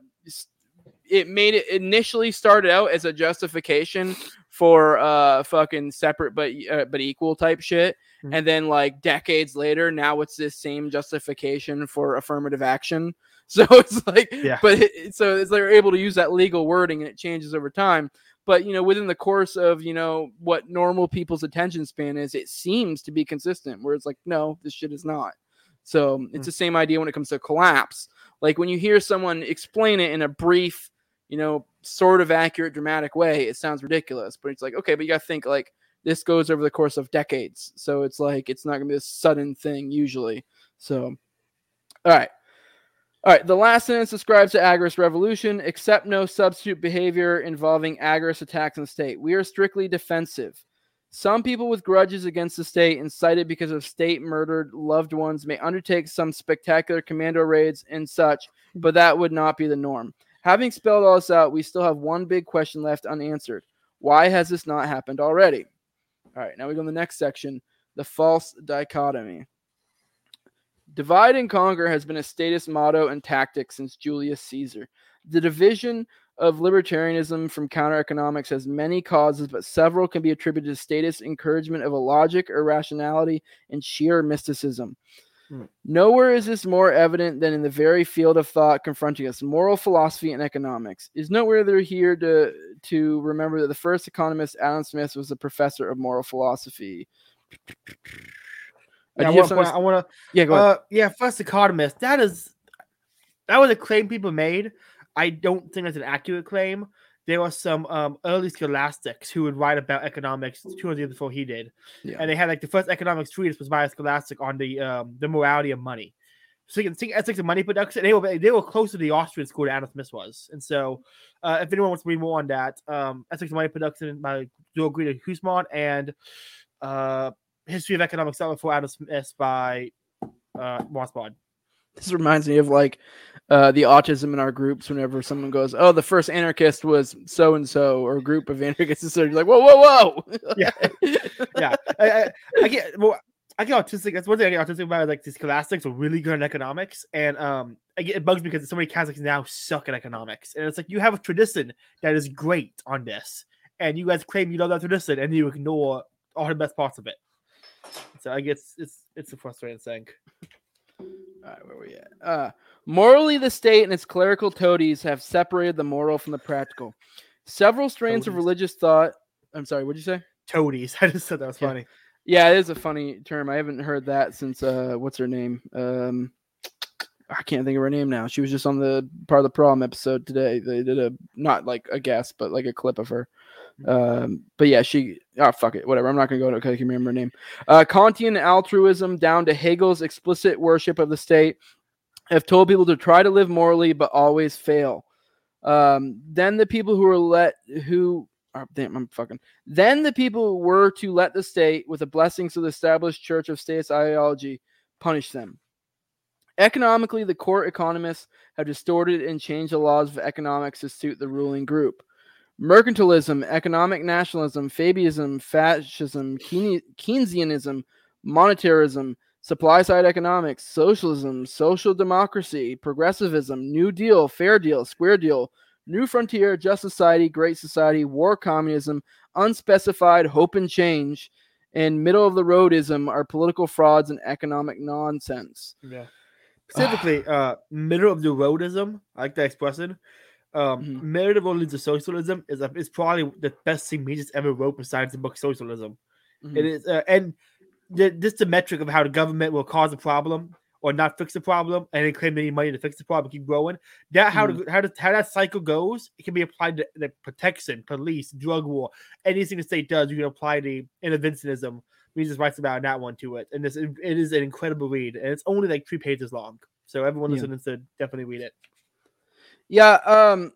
Speaker 1: it made it initially started out as a justification for uh fucking separate but uh, but equal type shit
Speaker 2: Mhm.
Speaker 1: and then like decades later now it's this same justification for affirmative action so it's like
Speaker 2: Yeah.
Speaker 1: but it, it- so it's they're able to use that legal wording and it changes over time but you know within the course of you know what normal people's attention span is it seems to be consistent where it's like no this shit is not. So it's
Speaker 2: Mm.
Speaker 1: the same idea when it comes to collapse. Like when you hear someone explain it in a brief you know sort of accurate dramatic way it sounds ridiculous but it's like okay but you gotta think like this goes over the course of decades. So it's like it's not gonna be a sudden thing usually. So all right all right, the last sentence describes the Agorist revolution, Accept no substitute behavior involving Agorist attacks on the state. We are strictly defensive. Some people with grudges against the state, incited because of state murdered loved ones, may undertake some spectacular commando raids and such, but that would not be the norm. Having spelled all this out, we still have one big question left unanswered. Why has this not happened already? All right, now we go to the next section the false dichotomy. Divide and conquer has been a statist motto and tactic since Julius Caesar. The division of libertarianism from counter economics has many causes, but several can be attributed to statist encouragement of a logic, irrationality, and sheer mysticism.
Speaker 2: Hmm.
Speaker 1: Nowhere is this more evident than in the very field of thought confronting us moral philosophy and economics. It is noteworthy here to, to remember that the first economist, Adam Smith, was a professor of moral philosophy.
Speaker 2: Yeah, I
Speaker 1: do you have
Speaker 2: want,
Speaker 1: to
Speaker 2: I want to
Speaker 1: yeah, go ahead.
Speaker 2: Uh, yeah, first economist. That is that was a claim people made. I don't think it's an accurate claim. There were some um, early scholastics who would write about economics 200 years before he did,
Speaker 1: Yeah.
Speaker 2: and they had like the first economics treatise was by a scholastic on the um, the morality of money. So you can think ethics of money production. They were they were close to the Austrian school that Adam Smith was, and so uh, if anyone wants to read more on that, um, ethics of money production by Jörg Guido Hülsmann and uh, history of economics Start before Adam Smith by uh, Rothbard.
Speaker 1: This reminds me of like uh, the autism in our groups. Whenever someone goes, "Oh, the first anarchist was so and so," or a group of anarchists, so you're like, "Whoa, whoa, whoa!"
Speaker 2: Yeah. yeah, I, I, I get well, I get autistic. That's one thing I get autistic about. Like these scholastics are really good at economics, and um, get, it bugs me because so many Catholics now suck at economics, and it's like you have a tradition that is great on this, and you guys claim you love that tradition, and you ignore all the best parts of it. So I guess it's it's a frustrating thing.
Speaker 1: All right, where we at? Uh, morally, the state and its clerical toadies have separated the moral from the practical. Several strains of religious thought. I'm sorry, what'd you say?
Speaker 2: Toadies. I just said that was
Speaker 1: Yeah.
Speaker 2: funny.
Speaker 1: Yeah, it is a funny term. I haven't heard that since uh, what's her name? Um, I can't think of her name now. She was just on the Part of the Problem episode today. They did a not like a guest, but like a clip of her. Um, but yeah, she. Oh fuck it, whatever. I'm not gonna go to because I can remember her name. Uh, Kantian altruism down to Hegel's explicit worship of the state have told people to try to live morally, but always fail. Um, then the people who are let who oh, damn, I'm fucking. Then the people were to let the state, with the blessings of the established church of state's ideology, punish them. Economically, the court economists have distorted and changed the laws of economics to suit the ruling group. Mercantilism, economic nationalism, Fabianism, fascism, Keynesianism, Keynesianism, monetarism, supply side economics, socialism, social democracy, progressivism, New Deal, Fair Deal, Square Deal, New Frontier, Just Society, Great Society, War Communism, Unspecified, Hope and Change, and Middle of the Roadism are political frauds and economic nonsense.
Speaker 2: Yeah. Specifically, uh, middle of the roadism, I like that expression. Um,
Speaker 1: Mhm.
Speaker 2: middle of to socialism is a, is probably the best thing Mises ever wrote besides the book Socialism. It
Speaker 1: Mhm.
Speaker 2: is, uh, and the, this the metric of how the government will cause a problem or not fix the problem, and then claim need money to fix the problem, keep growing. That how the, how the, how that cycle goes, it can be applied to the protection, police, drug war, anything the state does. You can apply the interventionism he just writes about that one to it, and this it is an incredible read, and it's only like three pages long. So everyone
Speaker 1: Yeah.
Speaker 2: listening to definitely read it.
Speaker 1: Yeah, um,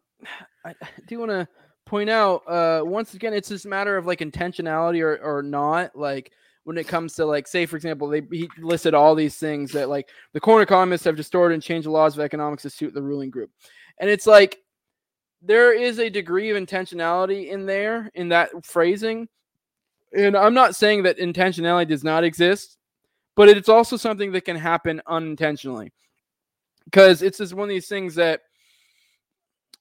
Speaker 1: I do want to point out uh, once again, it's this matter of like intentionality or or not. Like when it comes to like, say for example, they he listed all these things that like the corner economists have distorted and changed the laws of economics to suit the ruling group, and it's like there is a degree of intentionality in there in that phrasing, and I'm not saying that intentionality does not exist, but it's also something that can happen unintentionally because it's just one of these things that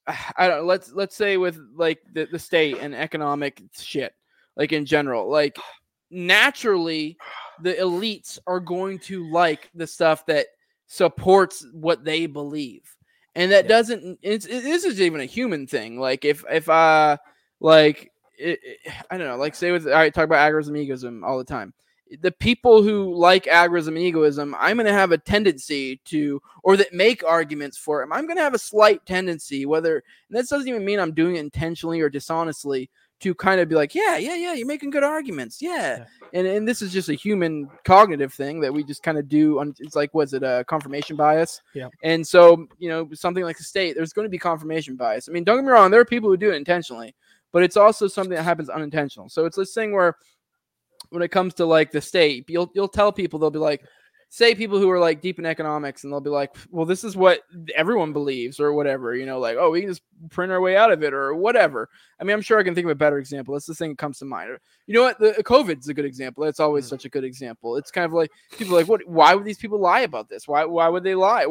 Speaker 1: I don't let's let's say with like the, the state and economic shit, like in general, like naturally the elites are going to like the stuff that supports what they believe. And that
Speaker 2: Yeah.
Speaker 1: doesn't it's it, this is even a human thing. Like if if uh like it, it- I don't know, like say with I talk about agorism egoism all the time. The people who like agorism and egoism, I'm going to have a tendency to, or that make arguments for it. I'm going to have a slight tendency, whether and this doesn't even mean I'm doing it intentionally or dishonestly, to kind of be like, yeah, yeah, yeah, you're making good arguments, yeah.
Speaker 2: Yeah.
Speaker 1: And and this is just a human cognitive thing that we just kind of do. On it's like, was it, a confirmation bias?
Speaker 2: Yeah.
Speaker 1: And so you know, something like the state, there's going to be confirmation bias. I mean, don't get me wrong, there are people who do it intentionally, but it's also something that happens unintentional. So it's this thing where when it comes to like the state, you'll you'll tell people they'll be like, say people who are like deep in economics, and they'll be like, well, this is what everyone believes or whatever, you know, like oh, we can just print our way out of it or whatever. I mean, I'm sure I can think of a better example. That's the thing that comes to mind. You know what? The COVID's a good example. It's always
Speaker 2: Mm.
Speaker 1: such a good example. It's kind of like people like, what? Why would these people lie about this? Why? Why would they lie?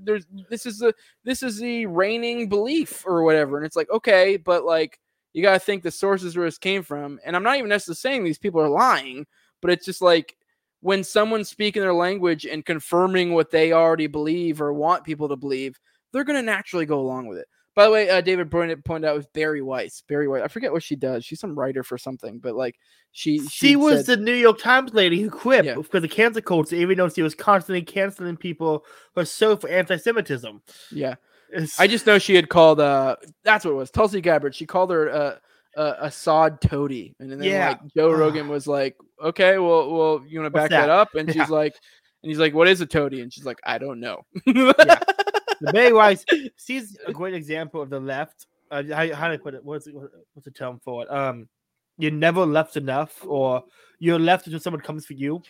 Speaker 1: There's this is the this is the reigning belief or whatever, and it's like okay, but like you got to think the sources where this came from. And I'm not even necessarily saying these people are lying, but it's just like when someone's speaking their language and confirming what they already believe or want people to believe, they're going to naturally go along with it. By the way, uh, David pointed, pointed out with Bari Weiss. Bari Weiss, I forget what she does. She's some writer for something, but like she
Speaker 2: She, was
Speaker 1: said-
Speaker 2: the New York Times lady who quit
Speaker 1: Yeah.
Speaker 2: because of cancel culture, even though she was constantly canceling people for so for anti-Semitism.
Speaker 1: yeah.
Speaker 2: It's-
Speaker 1: I just know she had called. uh That's what it was. Tulsi Gabbard. She called her uh, uh, Assad toady, and then
Speaker 2: Yeah.
Speaker 1: like Joe Rogan was like, "Okay, well, well, you want to back that?
Speaker 2: that?
Speaker 1: up?" And
Speaker 2: Yeah.
Speaker 1: she's like, and he's like, "What is a toady?" And she's like, "I don't know."
Speaker 2: the Bari Weiss, she's a great example of the left. Uh, how, how do I put it? What's what's the term for it? Um, you're never left enough, or you're left until someone comes for you.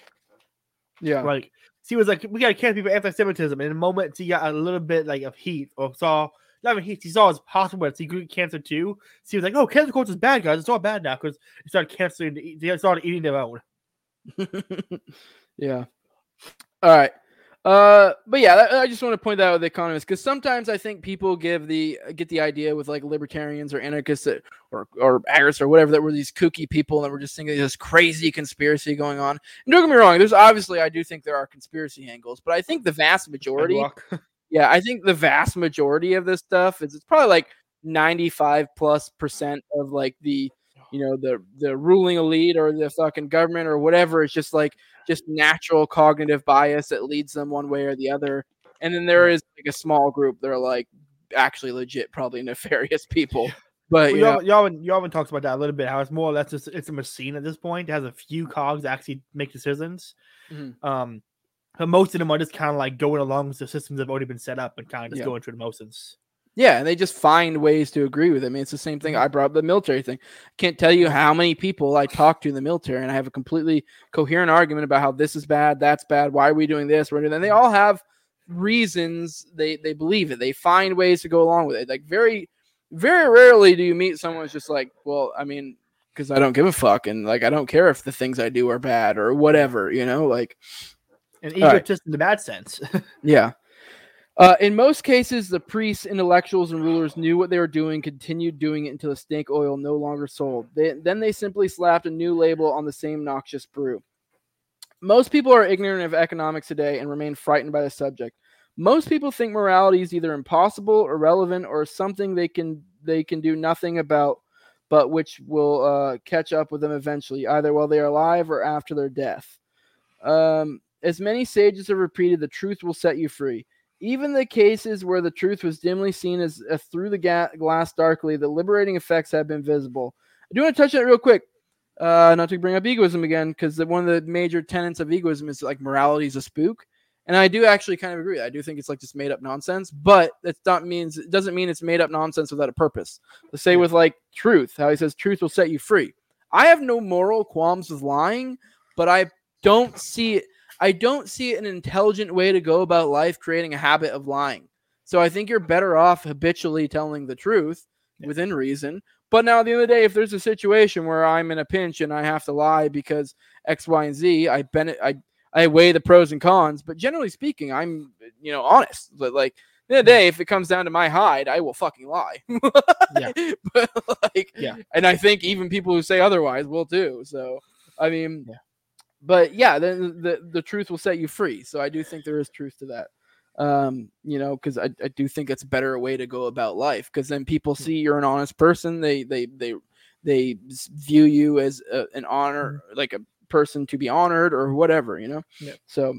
Speaker 1: yeah,
Speaker 2: Like she was like, we gotta cancel people anti-Semitism. And in a moment, she got a little bit like of heat, or saw not even heat. She saw it's possible she could cancer too. She was like, "Oh, cancer culture is bad, guys. It's all bad now because they started canceling. the- They started eating their own."
Speaker 1: yeah. All right. Uh, but yeah, I just want to point that out with the economists because sometimes I think people give the get the idea with like libertarians or anarchists that, or or agorists or whatever that were these kooky people and we're just thinking this crazy conspiracy going on. And don't get me wrong, there's obviously I do think there are conspiracy angles, but I think the vast majority, yeah, I think the vast majority of this stuff is it's probably like 95 plus percent of like the you know the the ruling elite or the fucking government or whatever it's just like just natural cognitive bias that leads them one way or the other and then there is like a small group that are like actually legit probably nefarious people but
Speaker 2: Well, y'all, y'all, y'all talks about that a little bit. How it's more or less just it's a machine at this point. It has a few cogs that actually make decisions.
Speaker 1: Mhm.
Speaker 2: Um, but most of them are just kind of like going along with the systems that have already been set up and kind of just
Speaker 1: Yeah.
Speaker 2: going through the motions.
Speaker 1: Yeah, and they just find ways to agree with it. I mean, it's the same thing. Mm-hmm. I brought up the military thing. Can't tell you how many people I talk to in the military, and I have a completely coherent argument about how this is bad, that's bad. Why are we doing this? We're doing that. And they mm-hmm. all have reasons they they believe it. They find ways to go along with it. Like very, very rarely do you meet someone who's just like, well, I mean, because I don't give a fuck, and like I don't care if the things I do are bad or whatever. You know, like
Speaker 2: And
Speaker 1: All right.
Speaker 2: egotist in the bad sense.
Speaker 1: yeah. Uh, in most cases, the priests, intellectuals, and rulers knew what they were doing, continued doing it until the snake oil no longer sold. They, then they simply slapped a new label on the same noxious brew. Most people are ignorant of economics today and remain frightened by the subject. Most people think morality is either impossible, irrelevant, or something they can they can do nothing about, but which will uh, catch up with them eventually, either while they are alive or after their death. Um, as many sages have repeated, the truth will set you free. Even the cases where the truth was dimly seen as uh, through the ga- glass darkly, the liberating effects have been visible. I do want to touch on it real quick. Uh, not to bring up egoism again, because one of the major tenets of egoism is like morality is a spook. And I do actually kind of agree. I do think it's like just made up nonsense, but it's not means it doesn't mean it's made up nonsense without a purpose. The say with like truth, how he says truth will set you free. I have no moral qualms with lying, but I don't see it. I don't see an intelligent way to go about life creating a habit of lying. So I think you're better off habitually telling the truth within reason. But now at the end of the day, if there's a situation where I'm in a pinch and I have to lie because X, Y, and Z, I ben- I I weigh the pros and cons, but generally speaking, I'm you know honest. But like the other day, if it comes down to my hide, I will fucking lie.
Speaker 2: Yeah.
Speaker 1: but like,
Speaker 2: Yeah.
Speaker 1: and I think even people who say otherwise will too. So I mean,
Speaker 2: Yeah.
Speaker 1: But yeah, then the the truth will set you free. So I do think there is truth to that. Um, you know, because I, I do think it's a better way to go about life. Because then people
Speaker 2: Hmm.
Speaker 1: see you're an honest person. They they they they view you as a, an honor, like a person to be honored or whatever. You know.
Speaker 2: Yeah.
Speaker 1: So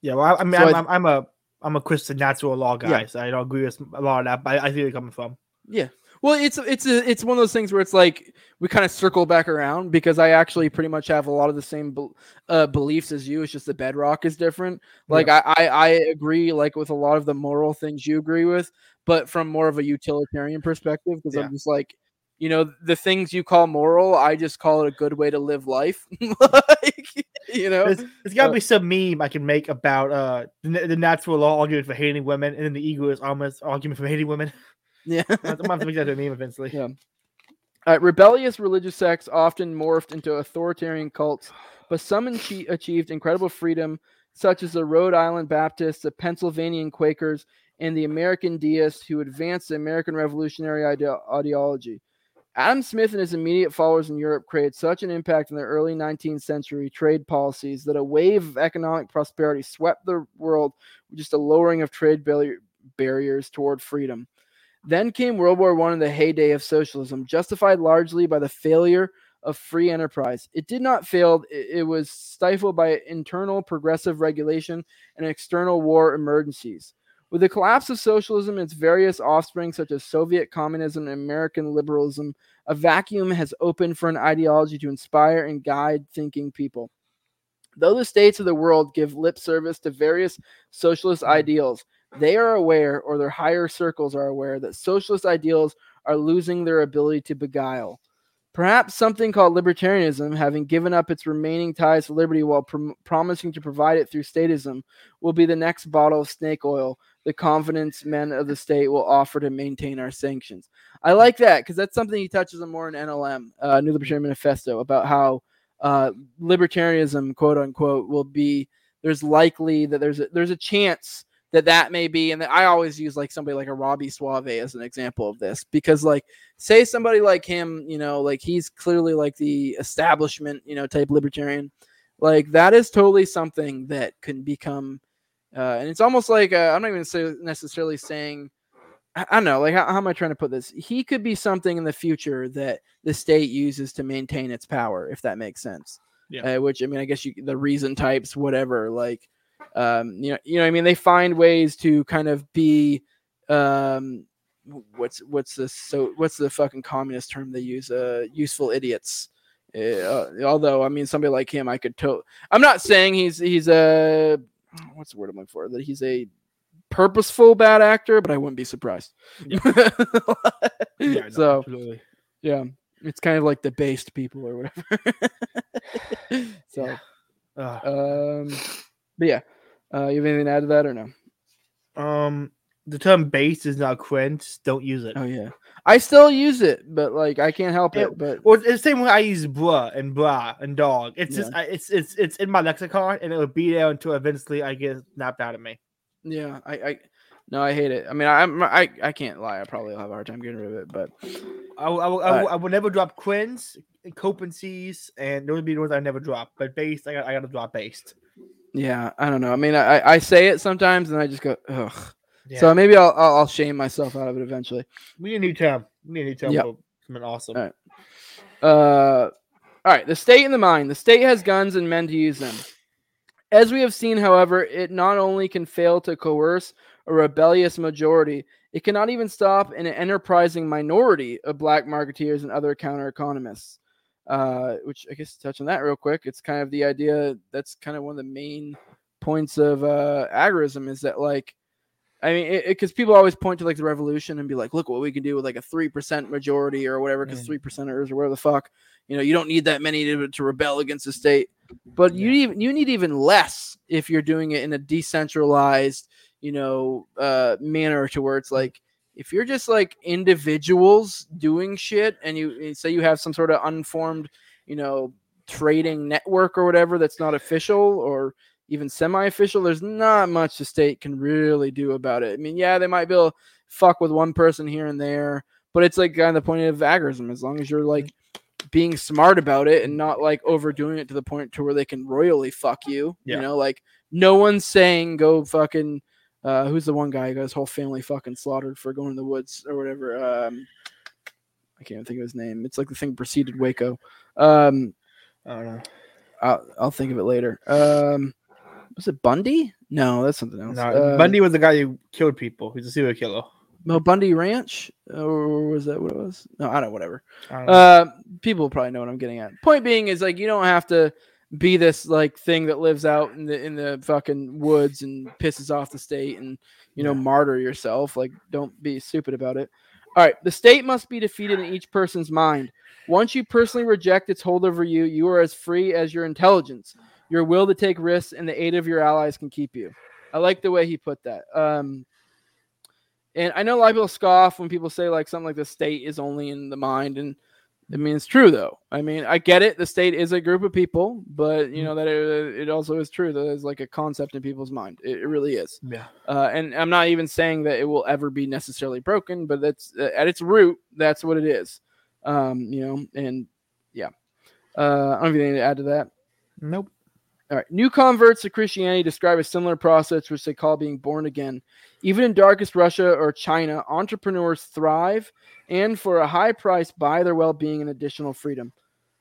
Speaker 2: Yeah, well, I, I mean,
Speaker 1: So
Speaker 2: I'm,
Speaker 1: I-
Speaker 2: I'm, I'm a I'm a Christian natural law guy,
Speaker 1: Yeah.
Speaker 2: so I don't agree with a lot of that, but I, I see where you're coming from.
Speaker 1: Yeah. Well, it's it's a, it's one of those things where it's like we kind of circle back around because I actually pretty much have a lot of the same bel uh, beliefs as you. It's just the bedrock is different. Like I, I I agree like with a lot of the moral things you agree with, but from more of a utilitarian perspective because
Speaker 2: Yeah.
Speaker 1: I'm just like, you know, the things you call moral, I just call it a good way to live life. like, you know,
Speaker 2: There's, there's got to
Speaker 1: Uh,
Speaker 2: be some meme I can make about uh the, the natural law argument for hating women, and then the egoist almost argument for hating women.
Speaker 1: yeah.
Speaker 2: I'm gonna have to make that a meme eventually.
Speaker 1: Yeah. Uh, rebellious religious sects often morphed into authoritarian cults, but some achie- achieved incredible freedom, such as the Rhode Island Baptists, the Pennsylvanian Quakers, and the American Deists, who advanced the American revolutionary ide- ideology. Adam Smith and his immediate followers in Europe created such an impact in the early 19th century trade policies that a wave of economic prosperity swept the world with just a lowering of trade barrier- barriers toward freedom. Then came World War One and the heyday of socialism, justified largely by the failure of free enterprise. It did not fail, it was stifled by internal progressive regulation and external war emergencies. With the collapse of socialism and its various offspring, such as Soviet communism and American liberalism, a vacuum has opened for an ideology to inspire and guide thinking people. Though the states of the world give lip service to various socialist ideals, they are aware, or their higher circles are aware, that socialist ideals are losing their ability to beguile. Perhaps something called libertarianism, having given up its remaining ties to liberty while prom- promising to provide it through statism, will be the next bottle of snake oil the confidence men of the state will offer to maintain our sanctions. I like that because that's something he touches on more in NLM, uh, New Libertarian Manifesto, about how uh, libertarianism, quote unquote, will be. There's likely that there's a, there's a chance that that may be, and I always use like somebody like a Robby Soave as an example of this because like say somebody like him, you know, like he's clearly like the establishment, you know, type libertarian. Like that is totally something that can become, uh, and it's almost like uh, I'm not even say, necessarily saying, I, I don't know, like how, how am I trying to put this? He could be something in the future that the state uses to maintain its power, if that makes sense.
Speaker 2: Yeah.
Speaker 1: Uh, which I mean, I guess you the reason types, whatever, like, um, you know, you know, I mean, they find ways to kind of be, um, what's what's the so what's the fucking communist term they use? Uh, useful idiots. Uh, although I mean, somebody like him, I could to. I'm not saying he's he's a what's the word I'm looking for that he's a purposeful bad actor, but I wouldn't be surprised.
Speaker 2: Yeah, no,
Speaker 1: so
Speaker 2: absolutely.
Speaker 1: yeah, it's kind of like the based people or whatever. so,
Speaker 2: Uh,
Speaker 1: um, but yeah, uh, you have anything to add to that or no?
Speaker 2: um, the term "base" is not cringe. Don't use it.
Speaker 1: Oh yeah, I still use it, but like I can't help
Speaker 2: Yeah,
Speaker 1: it. But
Speaker 2: Well, it's the same way I use bruh and blah and dog. It's just I, it's it's it's in my lexicon, and it would be there until eventually I get snapped out of me.
Speaker 1: yeah, I, I no, I hate it. I mean, I'm I I can't lie. I probably will have a hard time getting rid of it, but
Speaker 2: I will, I will, I will, I will never drop quins, copencies, and those would be the ones I never drop. But based, I got I got to drop based.
Speaker 1: Yeah, I don't know. I mean, I I say it sometimes, and I just go ugh.
Speaker 2: Yeah.
Speaker 1: So maybe I'll, I'll I'll shame myself out of it eventually.
Speaker 2: we need a new term. We need a new term
Speaker 1: Yep.
Speaker 2: something awesome.
Speaker 1: All right. Uh, all right. The state and the mind. The state has guns and men to use them. As we have seen, however, it not only can fail to coerce a rebellious majority, it cannot even stop an enterprising minority of black marketeers and other counter economists. Uh, which I guess to touch on that real quick, it's kind of the idea that's kind of one of the main points of uh, agorism is that like, I mean, it because people always point to like the revolution and be like, look what we can do with like a three percent majority or whatever, because
Speaker 2: Mm.
Speaker 1: three percenters or whatever the fuck, you know, you don't need that many to, to rebel against the state, but you
Speaker 2: Yeah.
Speaker 1: even you need even less if you're doing it in a decentralized, you know, uh, manner to where it's like if you're just like individuals doing shit and you say you have some sort of unformed, you know, trading network or whatever that's not official or even semi-official, there's not much the state can really do about it. I mean, yeah, they might be able to fuck with one person here and there, but it's like kind of the point of agorism. As long as you're like being smart about it and not like overdoing it to the point to where they can royally fuck you.
Speaker 2: Yeah.
Speaker 1: You know, like no one's saying go fucking uh who's the one guy who got his whole family fucking slaughtered for going in the woods or whatever. Um I can't even think of his name. It's like the thing preceded Waco. Um
Speaker 2: I don't know.
Speaker 1: I'll, I'll think of it later. Um was it Bundy? No, that's something else.
Speaker 2: No,
Speaker 1: Uh,
Speaker 2: Bundy was the guy who killed people. He's a serial killer.
Speaker 1: No, Bundy Ranch, or was that what it was? No, I don't know. Whatever.
Speaker 2: I don't know.
Speaker 1: Uh, people probably know what I'm getting at. Point being is like you don't have to be this like thing that lives out in the in the fucking woods and pisses off the state and you know martyr yourself. Like don't be stupid about it. All right, the state must be defeated in each person's mind. Once you personally reject its hold over you, you are as free as your intelligence. Your will to take risks and the aid of your allies can keep you. I like the way he put that. Um, and I know a lot of people scoff when people say like something like the state is only in the mind, and I mean it's true though. I mean I get it. The state is a group of people, but you know that it, it also is true that it's like a concept in people's mind. It, it really is.
Speaker 2: yeah.
Speaker 1: Uh, and I'm not even saying that it will ever be necessarily broken, but that's uh, at its root, that's what it is. Um, you know, and yeah. Uh, I don't have anything to add to that.
Speaker 2: Nope.
Speaker 1: All right. New converts to Christianity describe a similar process, which they call being born again. Even in darkest Russia or China, entrepreneurs thrive and for a high price buy their well being and additional freedom.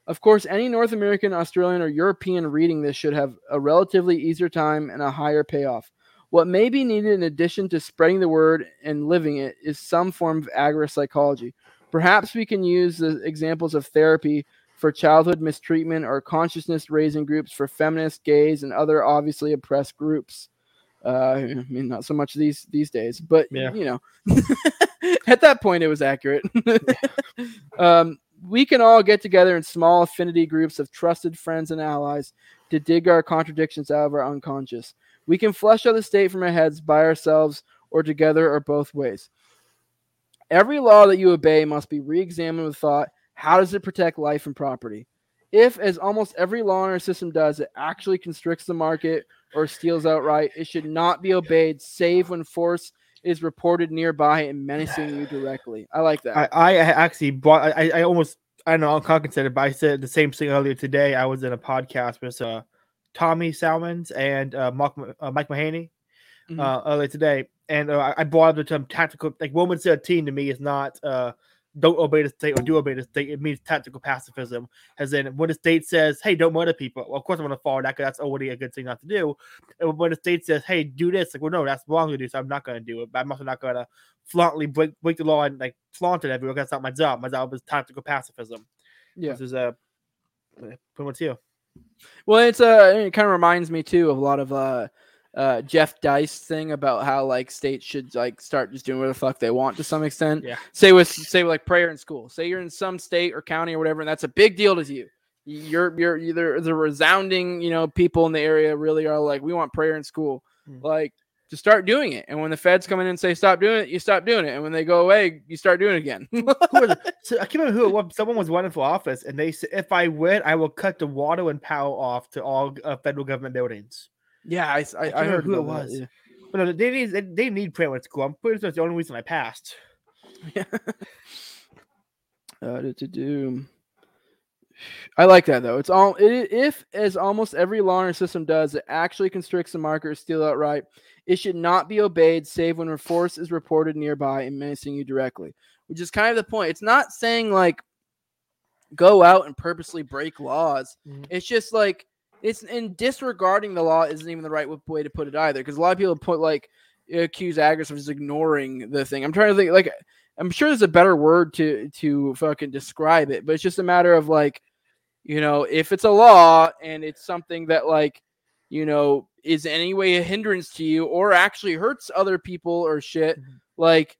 Speaker 1: Of course, any North American, Australian, or European reading this should have a relatively easier time and a higher payoff. What may be needed in addition to spreading the word and living it is some form of agropsychology. Perhaps we can use the examples of therapy for childhood mistreatment or consciousness raising groups for feminists, gays, and other obviously oppressed groups. Uh, I mean, not so much these these days, but
Speaker 2: Yeah.
Speaker 1: you know, at that point it was accurate. um, we can all get together in small affinity groups of trusted friends and allies to dig our contradictions out of our unconscious. We can flush out the state from our heads by ourselves or together or both ways. Every law that you obey must be re examined with thought how does it protect life and property? If, as almost every law in our system does, it actually constricts the market or steals outright, it should not be obeyed, save when force is reported nearby and menacing you directly. I like that.
Speaker 2: I, I actually brought. I, I almost. I don't know. I'm concentrated, but I said the same thing earlier today. I was in a podcast with uh, Tommy Salmons and uh, Mark, uh, Mike Mahaney
Speaker 1: Mhm.
Speaker 2: uh, earlier today, and uh, I- I brought up the term tactical. Like Roman 13 to me is not uh, don't obey the state or do obey the state. It means tactical pacifism. As in, when the state says, "Hey, don't murder people," well, of course I'm going to follow that because that's already a good thing not to do. And when the state says, "Hey, do this," like, well, no, that's wrong to do, so I'm not going to do it. But I'm also not going to flauntly break break the law and like flaunt it everywhere. That's not my job. My job is tactical pacifism.
Speaker 1: yeah.
Speaker 2: This is uh, pretty much here.
Speaker 1: Well, it's uh, it kind of reminds me too of a lot of uh, uh, Jeff Deist thing about how like states should like start just doing whatever the fuck they want to some extent.
Speaker 2: Yeah.
Speaker 1: Say with say with, like prayer in school. Say you're in some state or county or whatever, and that's a big deal to you. You're you're either the resounding, you know, people in the area really are like, we want prayer in school.
Speaker 2: Mm.
Speaker 1: Like to start doing it. And when the feds come in and say stop doing it, you stop doing it. And when they go away, you start doing it again.
Speaker 2: who was it? So I can't remember who it was. Someone was running for office, and they said, "If I win, I will cut the water and power off to all uh, federal government buildings."
Speaker 1: Yeah, I, I, I,
Speaker 2: can't
Speaker 1: heard
Speaker 2: who it
Speaker 1: about that,
Speaker 2: was.
Speaker 1: yeah.
Speaker 2: But no, they need they, they need prayer at school. I'm pretty sure the only reason I passed.
Speaker 1: Uh, do, do. I like that though. It's all it, if, as almost every law in our system does, it actually constricts the market or steal outright. It should not be obeyed, save when force is reported nearby and menacing you directly. Which is kind of the point. It's not saying like go out and purposely break laws.
Speaker 2: Mhm.
Speaker 1: It's just like it's in disregarding the law isn't even the right way to put it either. Because a lot of people put like accuse Agris of just ignoring the thing. I'm trying to think like I'm sure there's a better word to to fucking describe it, but it's just a matter of like you know, if it's a law and it's something that like, you know, is any way a hindrance to you or actually hurts other people or shit,
Speaker 2: Mhm.
Speaker 1: like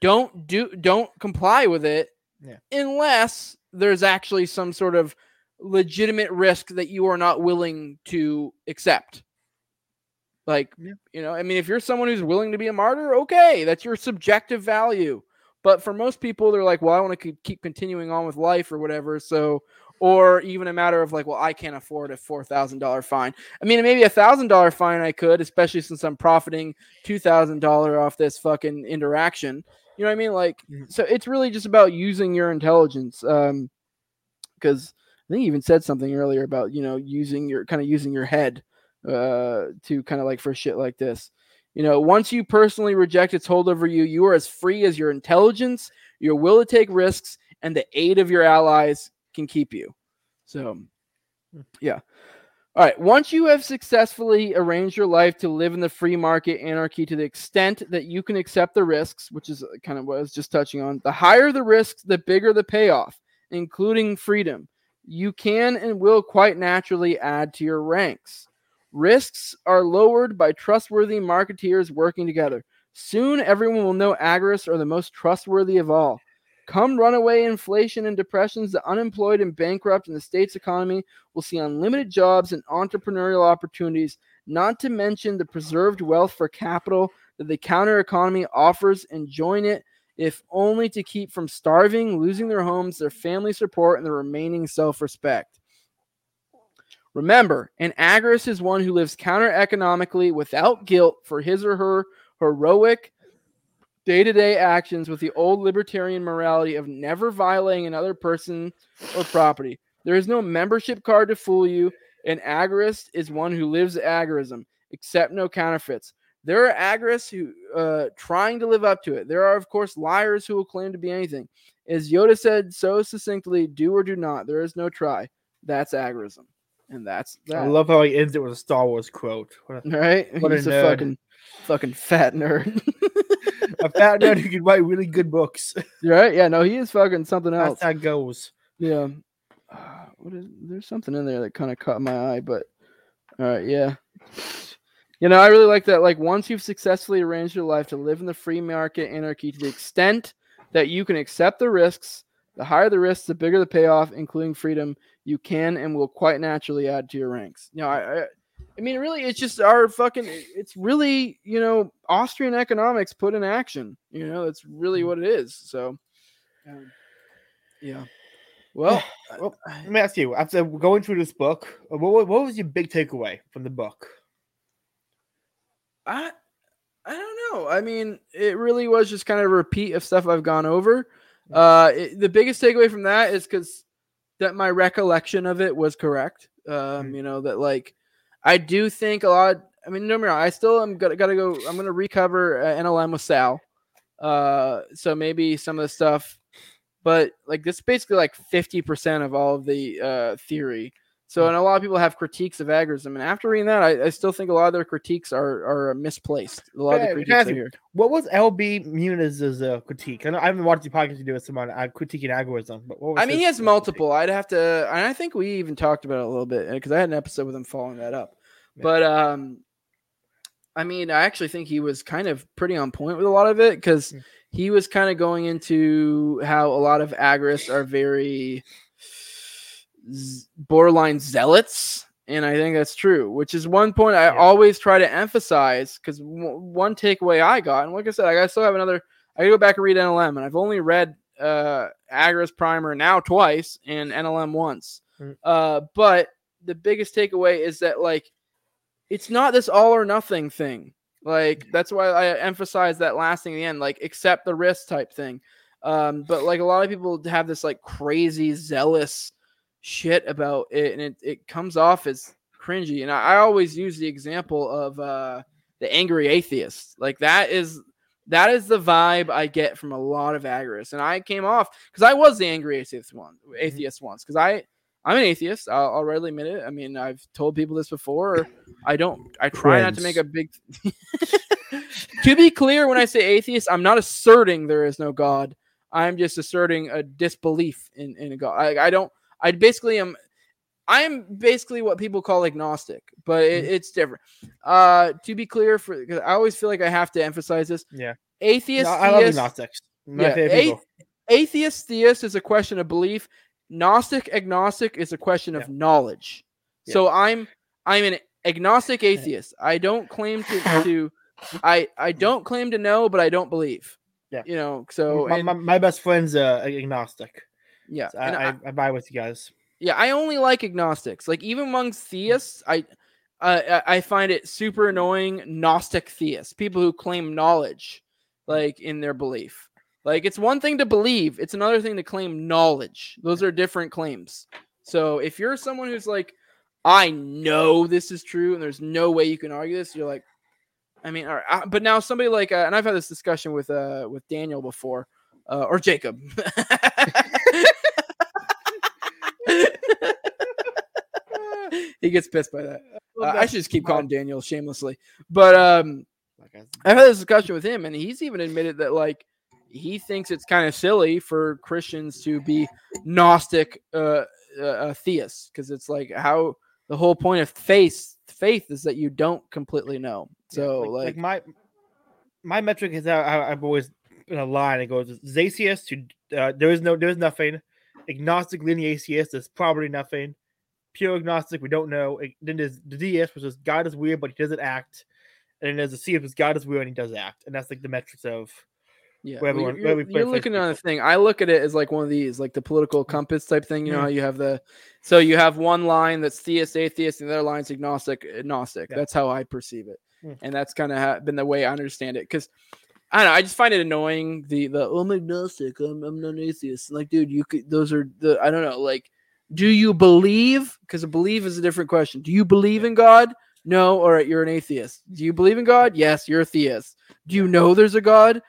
Speaker 1: don't do don't comply with it
Speaker 2: Yeah.
Speaker 1: unless there's actually some sort of legitimate risk that you are not willing to accept. Like,
Speaker 2: Yeah.
Speaker 1: you know, I mean, if you're someone who's willing to be a martyr, okay, that's your subjective value. But for most people, they're like, well, I want to keep continuing on with life or whatever. So, or even a matter of like, well, I can't afford a four thousand dollar fine. I mean, maybe a thousand dollar fine I could, especially since I'm profiting two thousand dollar off this fucking interaction. You know what I mean? Like,
Speaker 2: Mhm.
Speaker 1: so it's really just about using your intelligence. Um, because I think you even said something earlier about you know using your kind of using your head uh to kind of like for shit like this. You know, once you personally reject its hold over you, you are as free as your intelligence, your will to take risks, and the aid of your allies can keep you. So,
Speaker 2: Hmm.
Speaker 1: yeah. All right. Once you have successfully arranged your life to live in the free market anarchy to the extent that you can accept the risks, which is kind of what I was just touching on, the higher the risks, the bigger the payoff, including freedom. You can and will quite naturally add to your ranks. Risks are lowered by trustworthy marketeers working together. Soon, everyone will know agorists are the most trustworthy of all. Come runaway inflation and depressions, the unemployed and bankrupt in the state's economy will see unlimited jobs and entrepreneurial opportunities, not to mention the preserved wealth for capital that the counter economy offers, and join it if only to keep from starving, losing their homes, their family support, and their remaining self respect. Remember, an agorist is one who lives counter economically without guilt for his or her heroic day to day actions with the old libertarian morality of never violating another person or property. There is no membership card to fool you. An agorist is one who lives agorism, accept no counterfeits. There are agorists who uh, trying to live up to it. There are, of course, liars who will claim to be anything. As Yoda said so succinctly, do or do not. There is no try. That's agorism. And that's that.
Speaker 2: I love how he ends it with a Star Wars quote. What a,
Speaker 1: right?
Speaker 2: What a
Speaker 1: He's a,
Speaker 2: nerd.
Speaker 1: fucking fucking fat nerd.
Speaker 2: a fat nerd who can write really good books.
Speaker 1: right? Yeah, no, he is fucking something else.
Speaker 2: That's how it goes.
Speaker 1: Yeah. Uh, what is there's something in there that kind of caught my eye, but all right, yeah. You know, I really like that. Like, once you've successfully arranged your life to live in the free market anarchy to the extent that you can accept the risks, the higher the risks, the bigger the payoff, including freedom, you can and will quite naturally add to your ranks. You know, I, I, I mean, really, it's just our fucking. It's really, you know, Austrian economics put in action. You know, that's really what it is. So, um, yeah. Well,
Speaker 2: Well, Let me ask you: after going through this book, what- what was your big takeaway from the book?
Speaker 1: I I don't know. I mean, it really was just kind of a repeat of stuff I've gone over. Uh, it, the biggest takeaway from that is because that my recollection of it was correct. Um, you know that like I do think a lot. I mean, no, me wrong. I still am gonna gotta go. I'm gonna recover uh, NLM with Sal. Uh, so maybe some of the stuff, but like this is basically like 50% of all of the uh theory. So, and a lot of people have critiques of agorism, and after reading that, I, I still think a lot of their critiques are are misplaced. A lot of
Speaker 2: Yeah,
Speaker 1: the critiques here.
Speaker 2: What was LB Muniz's uh, critique? I know I haven't watched the podcast you do with someone uh, critiquing agorism, but what was
Speaker 1: I mean, he has
Speaker 2: uh,
Speaker 1: multiple. I'd have to, and I think we even talked about it a little bit because I had an episode with him following that up.
Speaker 2: Yeah.
Speaker 1: But um, I mean, I actually think he was kind of pretty on point with a lot of it because
Speaker 2: Mm.
Speaker 1: he was kind of going into how a lot of agorists are very z- borderline zealots. And I think that's true, which is one point I
Speaker 2: Yeah.
Speaker 1: always try to emphasize because w- one takeaway I got, and like I said, I still have another. I go back and read NLM, and I've only read uh, Agorist Primer now twice and NLM once.
Speaker 2: Mm.
Speaker 1: Uh, but the biggest takeaway is that like it's not this all or nothing thing. Like that's why I emphasize that last thing at the end, like accept the risk type thing. Um, but like a lot of people have this like crazy zealous shit about it, and it, it comes off as cringy. And I, I always use the example of uh the angry atheist. Like that is that is the vibe I get from a lot of agorists. And I came off because I was the angry atheist one atheist once because I I'm an atheist. I'll, I'll readily admit it. I mean, I've told people this before. I don't. I try not to make a big. to be clear, when I say atheist, I'm not asserting there is no God. I'm just asserting a disbelief in in a God. I, I don't. I basically am. I'm basically what people call agnostic, but it,
Speaker 2: Mhm.
Speaker 1: it's different. Uh, to be clear, for because I always feel like I have to emphasize this.
Speaker 2: Yeah.
Speaker 1: Atheist,
Speaker 2: No, I love
Speaker 1: theist-
Speaker 2: agnostics. My
Speaker 1: yeah, a- atheist, theist is a question of belief. Gnostic, agnostic is a question of
Speaker 2: Yeah.
Speaker 1: knowledge.
Speaker 2: Yeah.
Speaker 1: So I'm I'm an agnostic atheist. I don't claim to to I I don't claim to know, but I don't believe.
Speaker 2: Yeah.
Speaker 1: You know, so
Speaker 2: my,
Speaker 1: and-
Speaker 2: my, my best friend's uh, agnostic.
Speaker 1: Yeah,
Speaker 2: So I, I, I buy with you guys.
Speaker 1: Yeah, I only like agnostics. Like even amongst theists, I uh, I I find it super annoying gnostic theists, people who claim knowledge like in their belief. Like it's one thing to believe, it's another thing to claim knowledge. Those are different claims. So if you're someone who's like I know this is true and there's no way you can argue this, you're like I mean, all right, uh, but now somebody like uh, and I've had this discussion with uh with Daniel before uh, or Jacob. he gets pissed by that. Uh, I should just keep calling Daniel shamelessly. But um, I've had this discussion with him, and he's even admitted that like he thinks it's kind of silly for Christians to be Gnostic uh, uh, uh, theists because it's like how the whole point of faith faith is that you don't completely know. So
Speaker 2: like,
Speaker 1: like,
Speaker 2: my my metric is that I, I've always in a line. It goes atheist to uh, there is no there is nothing. Agnostic, linear atheist is probably nothing. Pure agnostic, we don't know. Then there's the deist, which is God is weird, but he doesn't act. And then there's the theist, which is God is weird and he does act. And that's like the metrics of
Speaker 1: yeah,
Speaker 2: where everyone-
Speaker 1: you're,
Speaker 2: where we
Speaker 1: you're looking at the thing. I look at it as like one of these, like the political
Speaker 2: Mm.
Speaker 1: compass type thing. You know
Speaker 2: Mhm.
Speaker 1: how you have the so you have one line that's theist, atheist, and the other line's agnostic, agnostic.
Speaker 2: Yeah.
Speaker 1: That's how I perceive it,
Speaker 2: Mm.
Speaker 1: and that's kind of ha- been the way I understand it. Because I don't know, I just find it annoying. The the oh, I'm agnostic, I'm I'm not atheist. Like, dude, you could those are the I don't know. Like, do you believe? Because a believe is a different question. Do you believe in God? No, all right, you're an atheist. Do you believe in God? Yes, you're a theist. Do you know there's a God?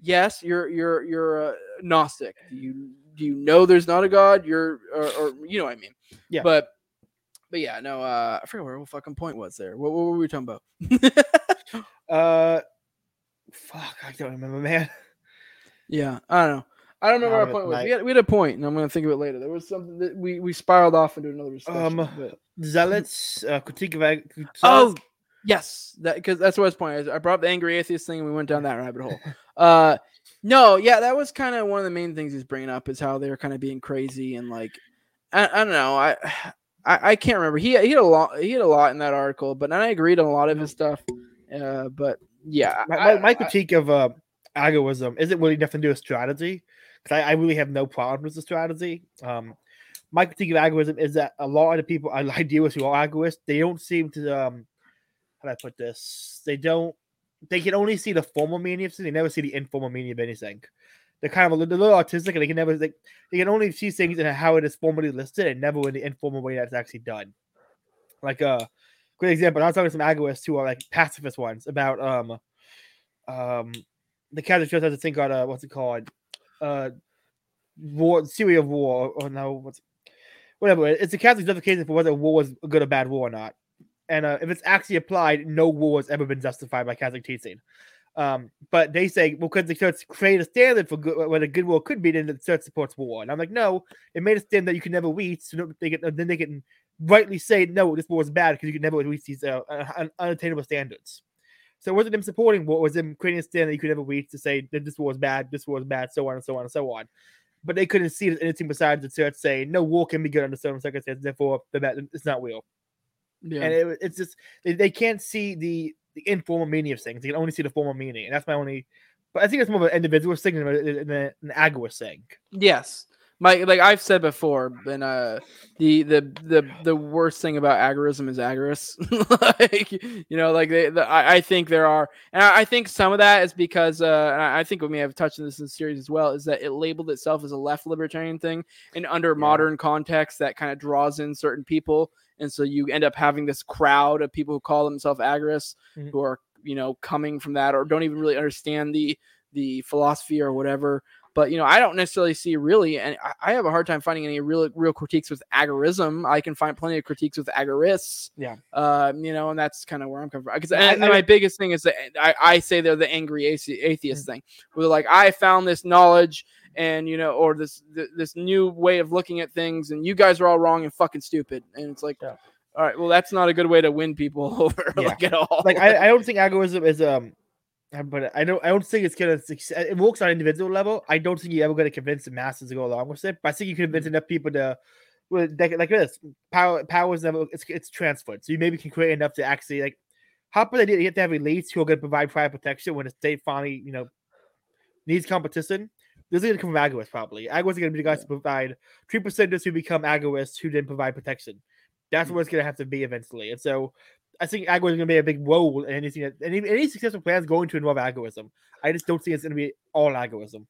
Speaker 1: Yes, you're you're you're a Gnostic. Do you do you know there's not a God? You're or, or you know what I mean.
Speaker 2: Yeah.
Speaker 1: But but yeah, no, uh I forget where the fucking point was there. What, what were we talking about?
Speaker 2: uh fuck, I don't remember, man.
Speaker 1: yeah, I don't know. I don't remember what our point was. We had, we had a point, and I'm gonna think of it later. There was something that we we spiraled off into another discussion.
Speaker 2: Um,
Speaker 1: but-
Speaker 2: Zealots, uh, critique of ag-
Speaker 1: Oh, yes, that because that's what I point is. I brought up the angry atheist thing, and we went down that rabbit hole. Uh, no, yeah, that was kind of one of the main things he's bringing up is how they're kind of being crazy and like, I, I don't know, I, I, I can't remember. He he had a lot, he had a lot in that article, but I agreed on a lot of his stuff. Uh, but yeah,
Speaker 2: my, my, my
Speaker 1: I-
Speaker 2: critique of uh, agorism isn't really nothing to do with strategy because I, I really have no problem with the strategy. Um, my critique of agorism is that a lot of the people I, I deal with who are agorists, they don't seem to um, how do I put this? They don't. They can only see the formal meaning of something. They never see the informal meaning of anything. They're kind of a little, a autistic, and they can never they, they can only see things in how it is formally listed, and never in the informal way that's actually done. Like uh, great example. I was talking to some agorists who are like pacifist ones about um um the Catholic Church has a thing called uh what's it called uh war of war or, no what's whatever it's a Catholic justification for whether war was a good or bad war or not. And uh, if it's actually applied no war has ever been justified by Catholic teaching. Um but they say well because the church created a standard for good, what a good war could be then the church supports war. And I'm like no it made a standard that you can never reach so they can, then they can rightly say no this war is bad because you can never reach these uh, un- unattainable standards so it wasn't them supporting war, it was them creating a standard you could never reach to say that this war is bad, this war is bad, so on and so on and so on. But they couldn't see anything besides the church saying no war can be good under certain circumstances, therefore the bad, it's not real.
Speaker 1: yeah.
Speaker 2: And it, it's just they, they can't see the the informal meaning of things. They can only see the formal meaning, and that's my only. But I think it's more of an individual thing than a- than a- an agorist thing.
Speaker 1: Yes. My like I've said before, and uh the the the the worst thing about agorism is agorists. like you know, like they the, I, I think there are and I, I think some of that is because uh and I think we may have touched on this in the series as well, is that it labeled itself as a left libertarian thing and under modern context that kind of draws in certain people. And so you end up having this crowd of people who call themselves agorists
Speaker 2: Mhm.
Speaker 1: who are, you know, coming from that or don't even really understand the the philosophy or whatever. But you know, I don't necessarily see really, and I, have a hard time finding any real real critiques with agorism. I can find plenty of critiques with agorists.
Speaker 2: Yeah.
Speaker 1: Um, you know, and that's kind of where I'm coming from. Because
Speaker 2: I-
Speaker 1: and my biggest thing is that I, I say they're the angry athe- atheist thing. Where they're like, I found this knowledge and you know, or this this new way of looking at things, and you guys are all wrong and fucking stupid. And it's like,
Speaker 2: Yeah.
Speaker 1: all right, well, that's not a good way to win people over
Speaker 2: Yeah.
Speaker 1: like at all.
Speaker 2: like I, I don't think agorism is um uh, Uh, but I don't I don't think it's gonna succeed. Uh, it works on an individual level. I don't think you're ever gonna convince the masses to go along with it. But I think you can convince mm. enough people to well, like, like this power power is never it's it's transferred. So you maybe can create enough to actually like how about they you have to have elites who are gonna provide private protection when the state finally, you know, needs competition. This is gonna come from agorists probably. Agorists are gonna be the guys to provide three percenters who become agorists who didn't provide protection. That's mm. what it's gonna have to be eventually. And so I think agorism is going to be a big role in anything that any, any successful plan is going to involve agorism. I just don't think it's going to be all agorism.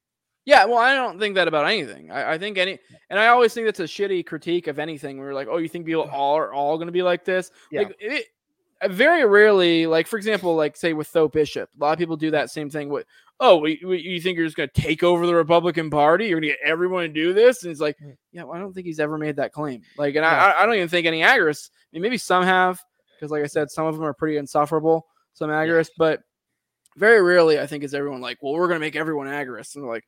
Speaker 1: Yeah, well, I don't think that about anything. I, I think any, and I always think that's a shitty critique of anything. Where you're like, oh, you think people all are all going to be like this?
Speaker 2: Yeah.
Speaker 1: Like, it, very rarely, like for example, like say with Tho Bishop, a lot of people do that same thing. With oh, we, we- you think you're just going to take over the Republican Party? You're going to get everyone to do this? And it's like,
Speaker 2: Mm.
Speaker 1: yeah, well, I don't think he's ever made that claim. Like, and
Speaker 2: Yeah.
Speaker 1: I, I- I don't even think any agorists. I mean, maybe some have, because like I said, some of them are pretty insufferable. Some agorists, but very rarely, I think, is everyone like, well, we're going to make everyone agorist. And like,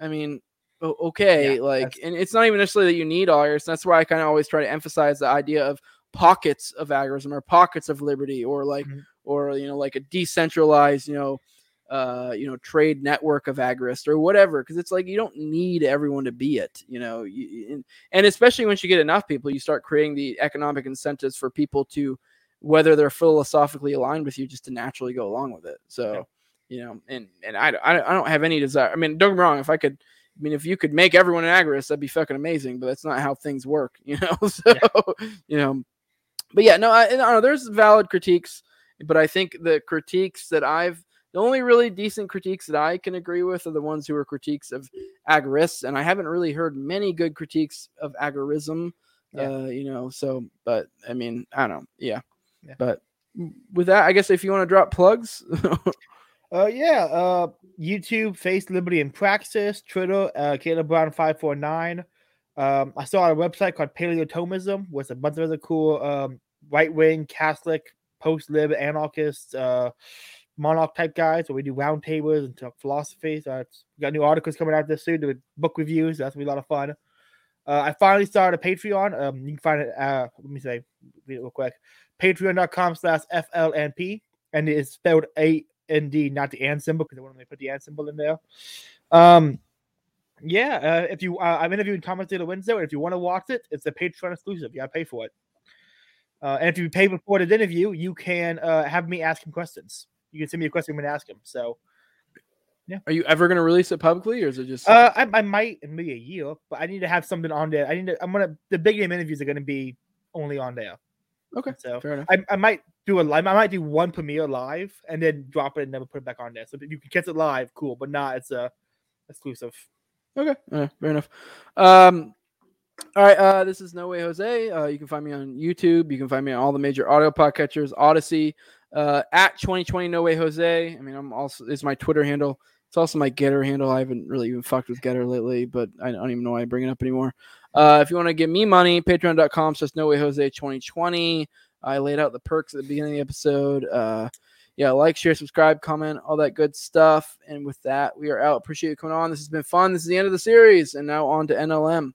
Speaker 1: I mean, okay,
Speaker 2: Yeah,
Speaker 1: like, and it's not even necessarily that you need agorists. That's why I kind of always try to emphasize the idea of pockets of agorism or pockets of liberty or like,
Speaker 2: Mhm.
Speaker 1: or you know, like a decentralized, you know, uh, you know, trade network of agorists or whatever. Because it's like you don't need everyone to be it, you know, you, you- and, and especially once you get enough people, you start creating the economic incentives for people to, whether they're philosophically aligned with you, just to naturally go along with it. So,
Speaker 2: Yeah.
Speaker 1: you know, and and I, I I don't have any desire. I mean, don't get me wrong. If I could, I mean, if you could make everyone an agorist, that'd be fucking amazing. But that's not how things work, you know. So, you know, but yeah, no, I, I don't know. There's valid critiques, but I think the critiques that I've the only really decent critiques that I can agree with are the ones who are critiques of agorists, and I haven't really heard many good critiques of agorism.
Speaker 2: Yeah.
Speaker 1: Uh, you know, so but I mean, I don't know. Yeah.
Speaker 2: Yeah.
Speaker 1: But with that, I guess if you want to drop plugs,
Speaker 2: Uh, yeah. Uh, YouTube, Faith Liberty and Praxis, Twitter, uh, Caleb Brown five four nine. Um, I saw a website called Paleothomism, with a bunch of other cool um right wing Catholic post lib anarchist uh monarch type guys where we do roundtables and talk philosophy. So it's, we got new articles coming out this soon, doing book reviews. That's gonna be a lot of fun. Uh, I finally started a Patreon. Um, you can find it. Uh, let me say, read it real quick. Patreon.com slash FLNP, and it is spelled A N D, not the and symbol, because I want to put the and symbol in there. Um, yeah. Uh, if you, uh, I'm interviewing Thomas De La Windsor, and if you want to watch it, it's a Patreon exclusive. You gotta pay for it. Uh, and if you pay before the interview, you can uh, have me ask him questions. You can send me a question I'm ask him. So yeah.
Speaker 1: are you ever going to release it publicly, or is it just?
Speaker 2: Uh, I, I might in maybe a year, but I need to have something on there. I need to. I'm gonna. The big name interviews are gonna be only on there.
Speaker 1: Okay,
Speaker 2: So
Speaker 1: fair enough.
Speaker 2: I, I might do a live. I might do one premiere live and then drop it and never put it back on there. So if you can catch it live, cool. But not it's a exclusive.
Speaker 1: Okay, fair enough. Um, all right, uh, this is No Way Jose. Uh, you can find me on YouTube. You can find me on all the major audio podcatchers, Odysee, uh, at 2020 No Way Jose. I mean, I'm also is my Twitter handle. It's also my GETTR handle. I haven't really even fucked with GETTR lately, but I don't even know why I bring it up anymore. Uh, if you want to give me money, patreon.com says No Way Jose 2020. I laid out the perks at the beginning of the episode. Uh, yeah, like, share, subscribe, comment, all that good stuff. And with that, we are out. Appreciate you coming on. This has been fun. This is the end of the series, and now on to NLM.